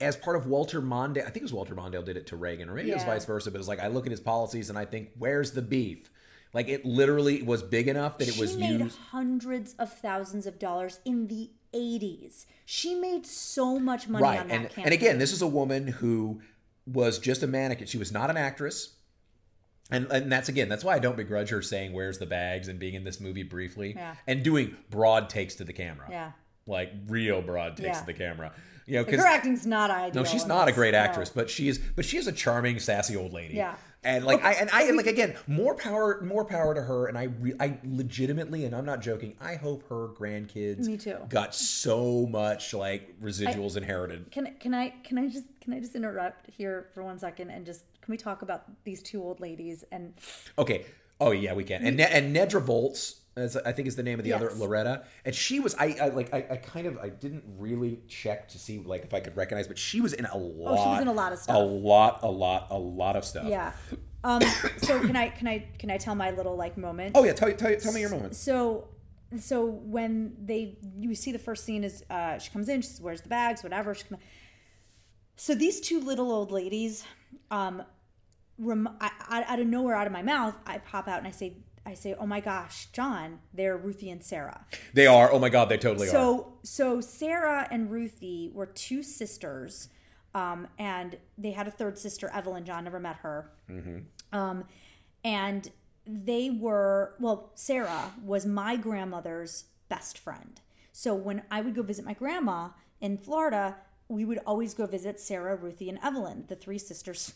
Speaker 2: as part of Walter Mondale I think it was Walter Mondale did it to Reagan or maybe it was vice versa but it was like I look at his policies and I think where's the beef like it literally was big enough that it
Speaker 1: she
Speaker 2: was
Speaker 1: made
Speaker 2: used
Speaker 1: hundreds of thousands of dollars in the 80s. She made so much money
Speaker 2: right
Speaker 1: on that
Speaker 2: and
Speaker 1: campaign.
Speaker 2: and again this is a woman who was just a mannequin she was not an actress and, and that's again that's why i don't begrudge her saying where's the bags and being in this movie briefly
Speaker 1: Yeah.
Speaker 2: and doing broad takes to the camera
Speaker 1: Yeah.
Speaker 2: like real broad takes
Speaker 1: Yeah.
Speaker 2: to the camera you know
Speaker 1: Like, her acting's not ideal.
Speaker 2: no she's not a great
Speaker 1: No.
Speaker 2: actress but she is but she is a charming sassy old lady
Speaker 1: Yeah.
Speaker 2: and like i and i and like again more power more power to her and i re, i legitimately and i'm not joking i hope her grandkids
Speaker 1: Me too.
Speaker 2: got so much like residuals inherited
Speaker 1: Can can I can I just can I just interrupt here for one second and just can we talk about these two old ladies and
Speaker 2: Okay. Oh yeah, we can. And and Nedra Volz, as I think is the name of the other Loretta, and she was I, I like I, I kind of I didn't really check to see like if I could recognize, but she was in a lot.
Speaker 1: Oh, in a lot of stuff.
Speaker 2: A lot, a lot, a lot of stuff.
Speaker 1: yeah. Um so can I can I can I tell my little like moment?
Speaker 2: Oh yeah, tell tell tell me your moment.
Speaker 1: So so when they you see the first scene is uh she comes in, she says, Where's the bags? Whatever. She come so these two little old ladies, um rem- I, I, out of nowhere, out of my mouth, I pop out and I say I say, Oh my gosh, Jon, they're Ruthie and Sarah.
Speaker 2: They are. Oh my god, they totally are.
Speaker 1: So so Sarah and Ruthie were two sisters, um, and they had a third sister, Evelyn. Jon never met her. Um, and they were well. Sarah was my grandmother's best friend. So when I would go visit my grandma in Florida, we would always go visit Sarah, Ruthie, and Evelyn, the three sisters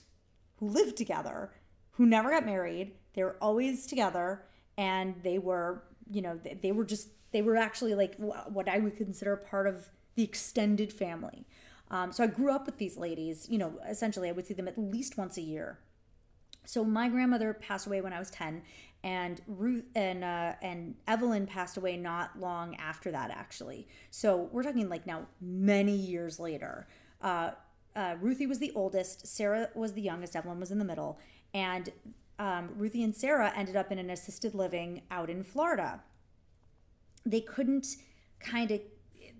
Speaker 1: who lived together, who never got married. They were always together, and they were, you know, they, they were just, they were actually like what I would consider part of the extended family. Um, so I grew up with these ladies. You know, essentially, I would see them at least once a year. So my grandmother passed away when I was ten, and Ruth and uh, and Evelyn passed away not long after that, actually. So we're talking like now many years later. Uh, uh, Ruthie was the oldest, Sarah was the youngest, Evelyn was in the middle, and um, Ruthie and Sarah ended up in an assisted living out in Florida. They couldn't kind of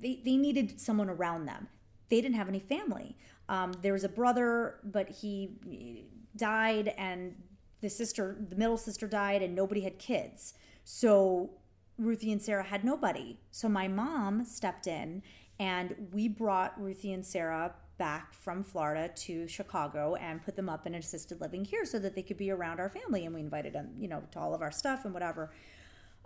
Speaker 1: they, they needed someone around them. they didn't have any family. Um, there was a brother, but he died, and the sister, the middle sister, died, and nobody had kids. So Ruthie and Sarah had nobody. So my mom stepped in, and we brought Ruthie and Sarah back from Florida to Chicago and put them up in assisted living here so that they could be around our family. And we invited them, you know, to all of our stuff and whatever.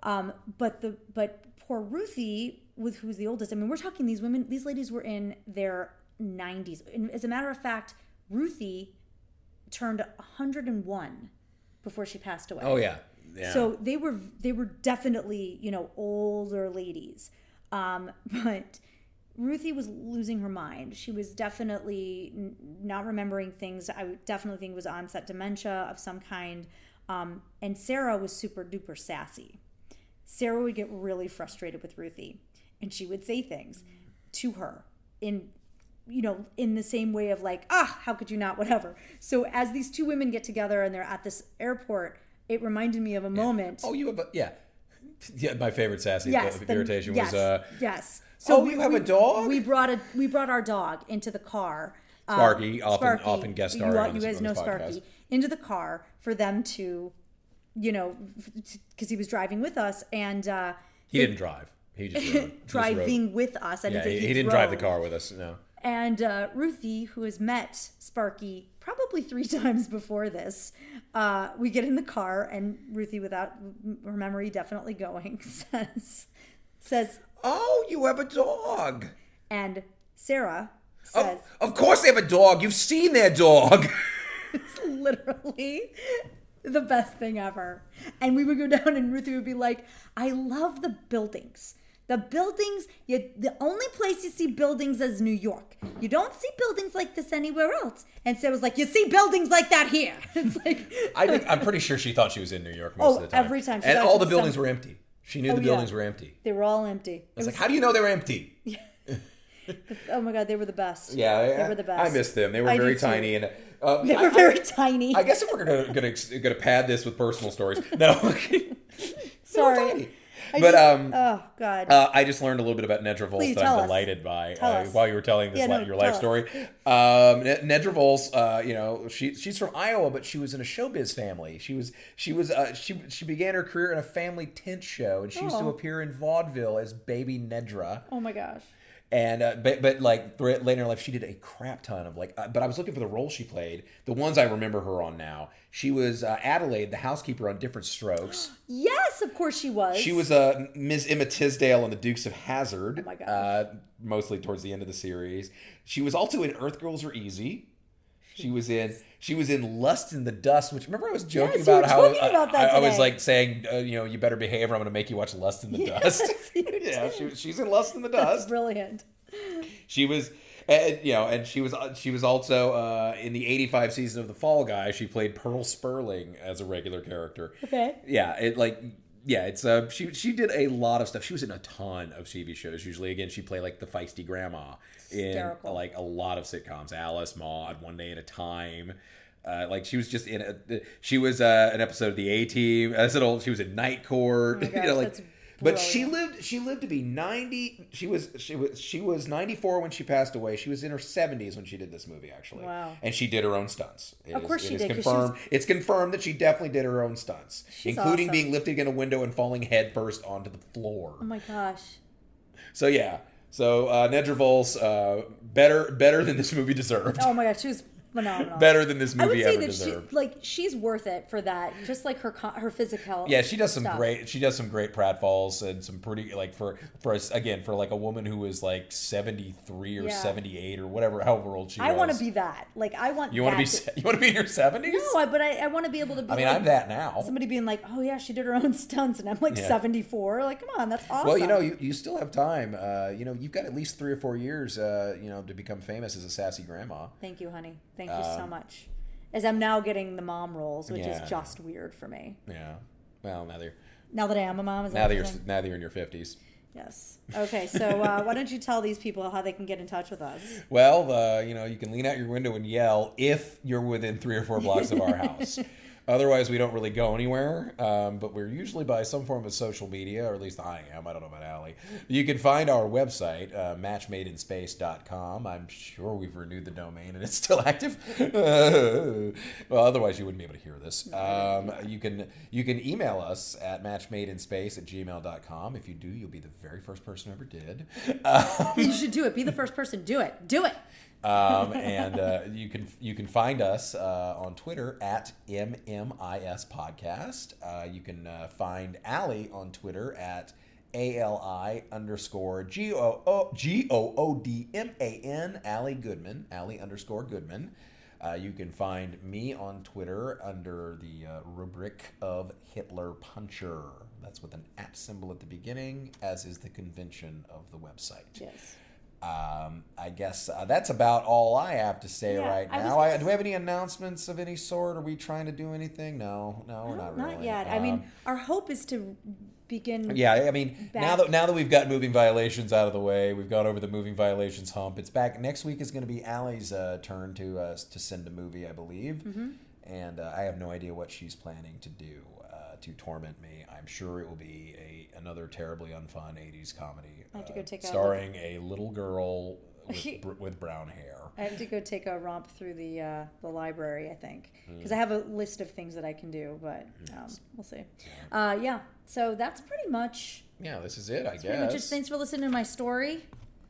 Speaker 1: Um, but the but poor Ruthie, with who's the oldest. I mean, we're talking these women. These ladies were in their 90s. And as a matter of fact, Ruthie turned 101 before she passed away.
Speaker 2: Oh yeah. Yeah.
Speaker 1: So they were they were definitely you know older ladies, um, but Ruthie was losing her mind. She was definitely n- not remembering things. I definitely think it was onset dementia of some kind. Um, and Sarah was super duper sassy. Sarah would get really frustrated with Ruthie, and she would say things to her in you know, in the same way of like, ah, how could you not, whatever. So as these two women get together and they're at this airport, it reminded me of a moment.
Speaker 2: oh, you have a yeah. Yeah, my favorite sassy
Speaker 1: yes, the-
Speaker 2: irritation
Speaker 1: yes,
Speaker 2: was uh,
Speaker 1: yes.
Speaker 2: Oh, you have a dog?
Speaker 1: We brought a we brought our dog into the car. Um,
Speaker 2: Sparky, often- often guest
Speaker 1: you, all-
Speaker 2: on
Speaker 1: you guys know Sparky into the car for them to, you know, because he was driving with us and uh,
Speaker 2: he didn't drive. He just rode. He just
Speaker 1: driving with us. I
Speaker 2: Yeah,
Speaker 1: didn't
Speaker 2: he, he didn't drive the car with us. No.
Speaker 1: And uh, Ruthie, who has met Sparky probably three times before this, uh, we get in the car, and Ruthie, without her memory definitely going, says, says,
Speaker 2: Oh, you have a dog.
Speaker 1: and Sarah says,
Speaker 2: of course they have a dog. You've seen their dog.
Speaker 1: it's literally the best thing ever. And we would go down, and Ruthie would be like, I love the buildings. The buildings, you, the only place you see buildings is New York. You don't see buildings like this anywhere else. And Sarah was like, You see buildings like that here. It's like,
Speaker 2: I think I'm pretty sure she thought she was in New York most
Speaker 1: Oh,
Speaker 2: of the time.
Speaker 1: every time she
Speaker 2: and
Speaker 1: thought
Speaker 2: all the
Speaker 1: was
Speaker 2: buildings
Speaker 1: some-
Speaker 2: were empty. She knew
Speaker 1: Oh,
Speaker 2: the
Speaker 1: yeah.
Speaker 2: buildings were empty.
Speaker 1: they were all empty. I
Speaker 2: It's
Speaker 1: was,
Speaker 2: like, how do you know they're empty?
Speaker 1: oh my God, they were the best.
Speaker 2: Yeah,
Speaker 1: they were the best.
Speaker 2: I missed them. They were
Speaker 1: I
Speaker 2: very tiny, and uh,
Speaker 1: They were
Speaker 2: I-
Speaker 1: very tiny.
Speaker 2: I guess if we're gonna gonna gonna pad this with personal stories, no.
Speaker 1: Sorry. I
Speaker 2: But,
Speaker 1: just-
Speaker 2: um,
Speaker 1: oh God.
Speaker 2: Uh, I just learned a little bit about Nedra
Speaker 1: Please
Speaker 2: that I'm
Speaker 1: us.
Speaker 2: delighted by uh, while you were telling this
Speaker 1: Yeah,
Speaker 2: li-
Speaker 1: no,
Speaker 2: your life
Speaker 1: us.
Speaker 2: story. Um, Ne- Nedra Volz, uh, you know, she she's from Iowa, but she was in a showbiz family. She was she was uh, she she began her career in a family tent show, and she used to
Speaker 1: Oh.
Speaker 2: appear in vaudeville as Baby Nedra.
Speaker 1: oh my gosh.
Speaker 2: And uh, but but like th- later in life, she did a crap ton of like. Uh, but I was looking for the role she played. The ones I remember her on now. She was uh, Adelaide, the housekeeper on Diff'rent Strokes.
Speaker 1: Yes, of course she was.
Speaker 2: She was uh, Ms. Emma Tisdale on the Dukes of Hazzard.
Speaker 1: Oh my gosh.
Speaker 2: Uh, mostly towards the end of the series. She was also in Earth Girls Are Easy. She was in she was in Lust in the Dust, which remember I was joking
Speaker 1: Yes,
Speaker 2: about how
Speaker 1: joking
Speaker 2: uh,
Speaker 1: about
Speaker 2: I, I was like saying uh, you know you better behave or I'm going to make you watch Lust in the
Speaker 1: Yes,
Speaker 2: Dust. yeah, she, she's in Lust in the Dust.
Speaker 1: That's brilliant.
Speaker 2: She was, and, you know, and she was she was also uh, in the '85 season of The Fall Guy. She played Pearl Sperling as a regular character.
Speaker 1: Okay.
Speaker 2: Yeah, it like yeah, it's uh she she did a lot of stuff. She was in a ton of TV shows. Usually, again, she played like the feisty grandma in
Speaker 1: Hysterical.
Speaker 2: like a lot of sitcoms. Alice, Maude, One Day at a Time. Uh, like she was just in a, she was uh, an episode of the A Team. I said, old. She was in Night Court.
Speaker 1: Oh my
Speaker 2: you know, like, but she lived. She lived to be ninety. She was. She was. She was ninety four when she passed away. She was in her seventies when she did this movie, actually.
Speaker 1: Wow.
Speaker 2: And she did her own stunts. It
Speaker 1: Of
Speaker 2: is-
Speaker 1: course
Speaker 2: it
Speaker 1: she
Speaker 2: is
Speaker 1: did, 'cause she was-
Speaker 2: Confirmed. It's confirmed that she definitely did her own stunts, including
Speaker 1: awesome.
Speaker 2: being lifted in a window and falling headfirst onto the floor.
Speaker 1: Oh my gosh.
Speaker 2: So yeah. So uh, Nedra Volz, uh, better better than this movie deserved.
Speaker 1: Oh my gosh, she was phenomenal.
Speaker 2: better than this movie
Speaker 1: I would say
Speaker 2: ever
Speaker 1: that
Speaker 2: deserved.
Speaker 1: she like she's worth it for that. Just like her her physical.
Speaker 2: Yeah, she does some
Speaker 1: stuff.
Speaker 2: great. She does some great pratfalls and some pretty like for for us again for like a woman who is like seventy three or
Speaker 1: Yeah.
Speaker 2: seventy eight or whatever however old she
Speaker 1: is.
Speaker 2: I
Speaker 1: want to be that. Like I want.
Speaker 2: You want to be you want to be in your seventies?
Speaker 1: No, I, but I, I want to be able to be.
Speaker 2: I mean,
Speaker 1: like,
Speaker 2: I'm that now.
Speaker 1: Somebody being like, "Oh yeah, she did her own stunts," and I'm like
Speaker 2: Yeah.
Speaker 1: 74. Like, come on, that's awesome.
Speaker 2: Well, you know, you, you still have time. Uh, you know, you've got at least three or four years. Uh, you know, to become famous as a sassy grandma.
Speaker 1: Thank you, honey. Thank you so
Speaker 2: Um,
Speaker 1: much. As I'm now getting the mom roles, which
Speaker 2: Yeah.
Speaker 1: is just weird for me.
Speaker 2: Yeah. Well, now that you're
Speaker 1: Now that I am a mom, is
Speaker 2: now that
Speaker 1: you're
Speaker 2: you're now that you're in your fifties.
Speaker 1: Yes. Okay, so uh, why don't you tell these people how they can get in touch with us?
Speaker 2: Well, uh, you know, you can lean out your window and yell if you're within three or four blocks of our house. Otherwise, we don't really go anywhere. Um, but we're usually by some form of social media, or at least I am. I don't know about Ali. You can find our website, uh, matchmadeinspace.com. I'm sure we've renewed the domain and it's still active. well, otherwise, you wouldn't be able to hear this. Um, you can you can email us at matchmadeinspace at gmail.com. If you do, you'll be the very first person who ever did.
Speaker 1: you should do it. Be the first person. Do it. Do it.
Speaker 2: Um, and uh, you can you can find us uh, on Twitter at MMIS Podcast. Uh, you can uh, find Ali on Twitter at ALI underscore G O O G O O D M A N Ali Goodman Ali underscore Goodman. Uh, you can find me on Twitter under the uh, rubric of Hitler Puncher. That's with an at symbol at the beginning, as is the convention of the website.
Speaker 1: Yes.
Speaker 2: Um, I guess uh, that's about all I have to say
Speaker 1: Yeah,
Speaker 2: right now. I,
Speaker 1: s-
Speaker 2: do we have any announcements of any sort? Are we trying to do anything? No, no, we're not really.
Speaker 1: Not yet. I mean,
Speaker 2: Um,
Speaker 1: our hope is to begin.
Speaker 2: yeah, I mean, now that now that we've got moving violations out of the way, we've gone over the moving violations hump. It's back next week. Is going to be Ali's uh, turn to uh, to send a movie, I believe,
Speaker 1: Mm-hmm.
Speaker 2: and uh, I have no idea what she's planning to do uh, to torment me. I'm sure it will be a another terribly unfun '80s comedy,
Speaker 1: I have to go
Speaker 2: uh,
Speaker 1: take a-
Speaker 2: starring a little girl with, br- with brown hair.
Speaker 1: I have to go take a romp through the uh, the library, I think,
Speaker 2: Mm.
Speaker 1: because I have a list of things that I can do, but um, we'll see. Uh, yeah, so that's pretty much
Speaker 2: Yeah, this is it. I
Speaker 1: pretty much it.
Speaker 2: guess.
Speaker 1: Thanks for listening to my story.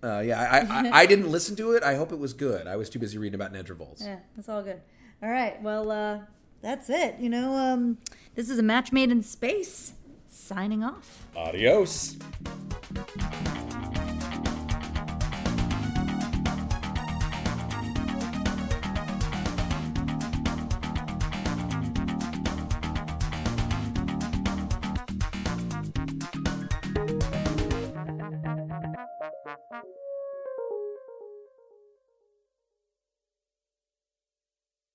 Speaker 2: Uh, yeah, I, I, I didn't listen to it. I hope it was good. I was too busy reading about Nedra Volz.
Speaker 1: Yeah, that's all good. All right, well, uh, that's it. You know, um, this is a match made in space. Signing off.
Speaker 2: Adios. Thank you.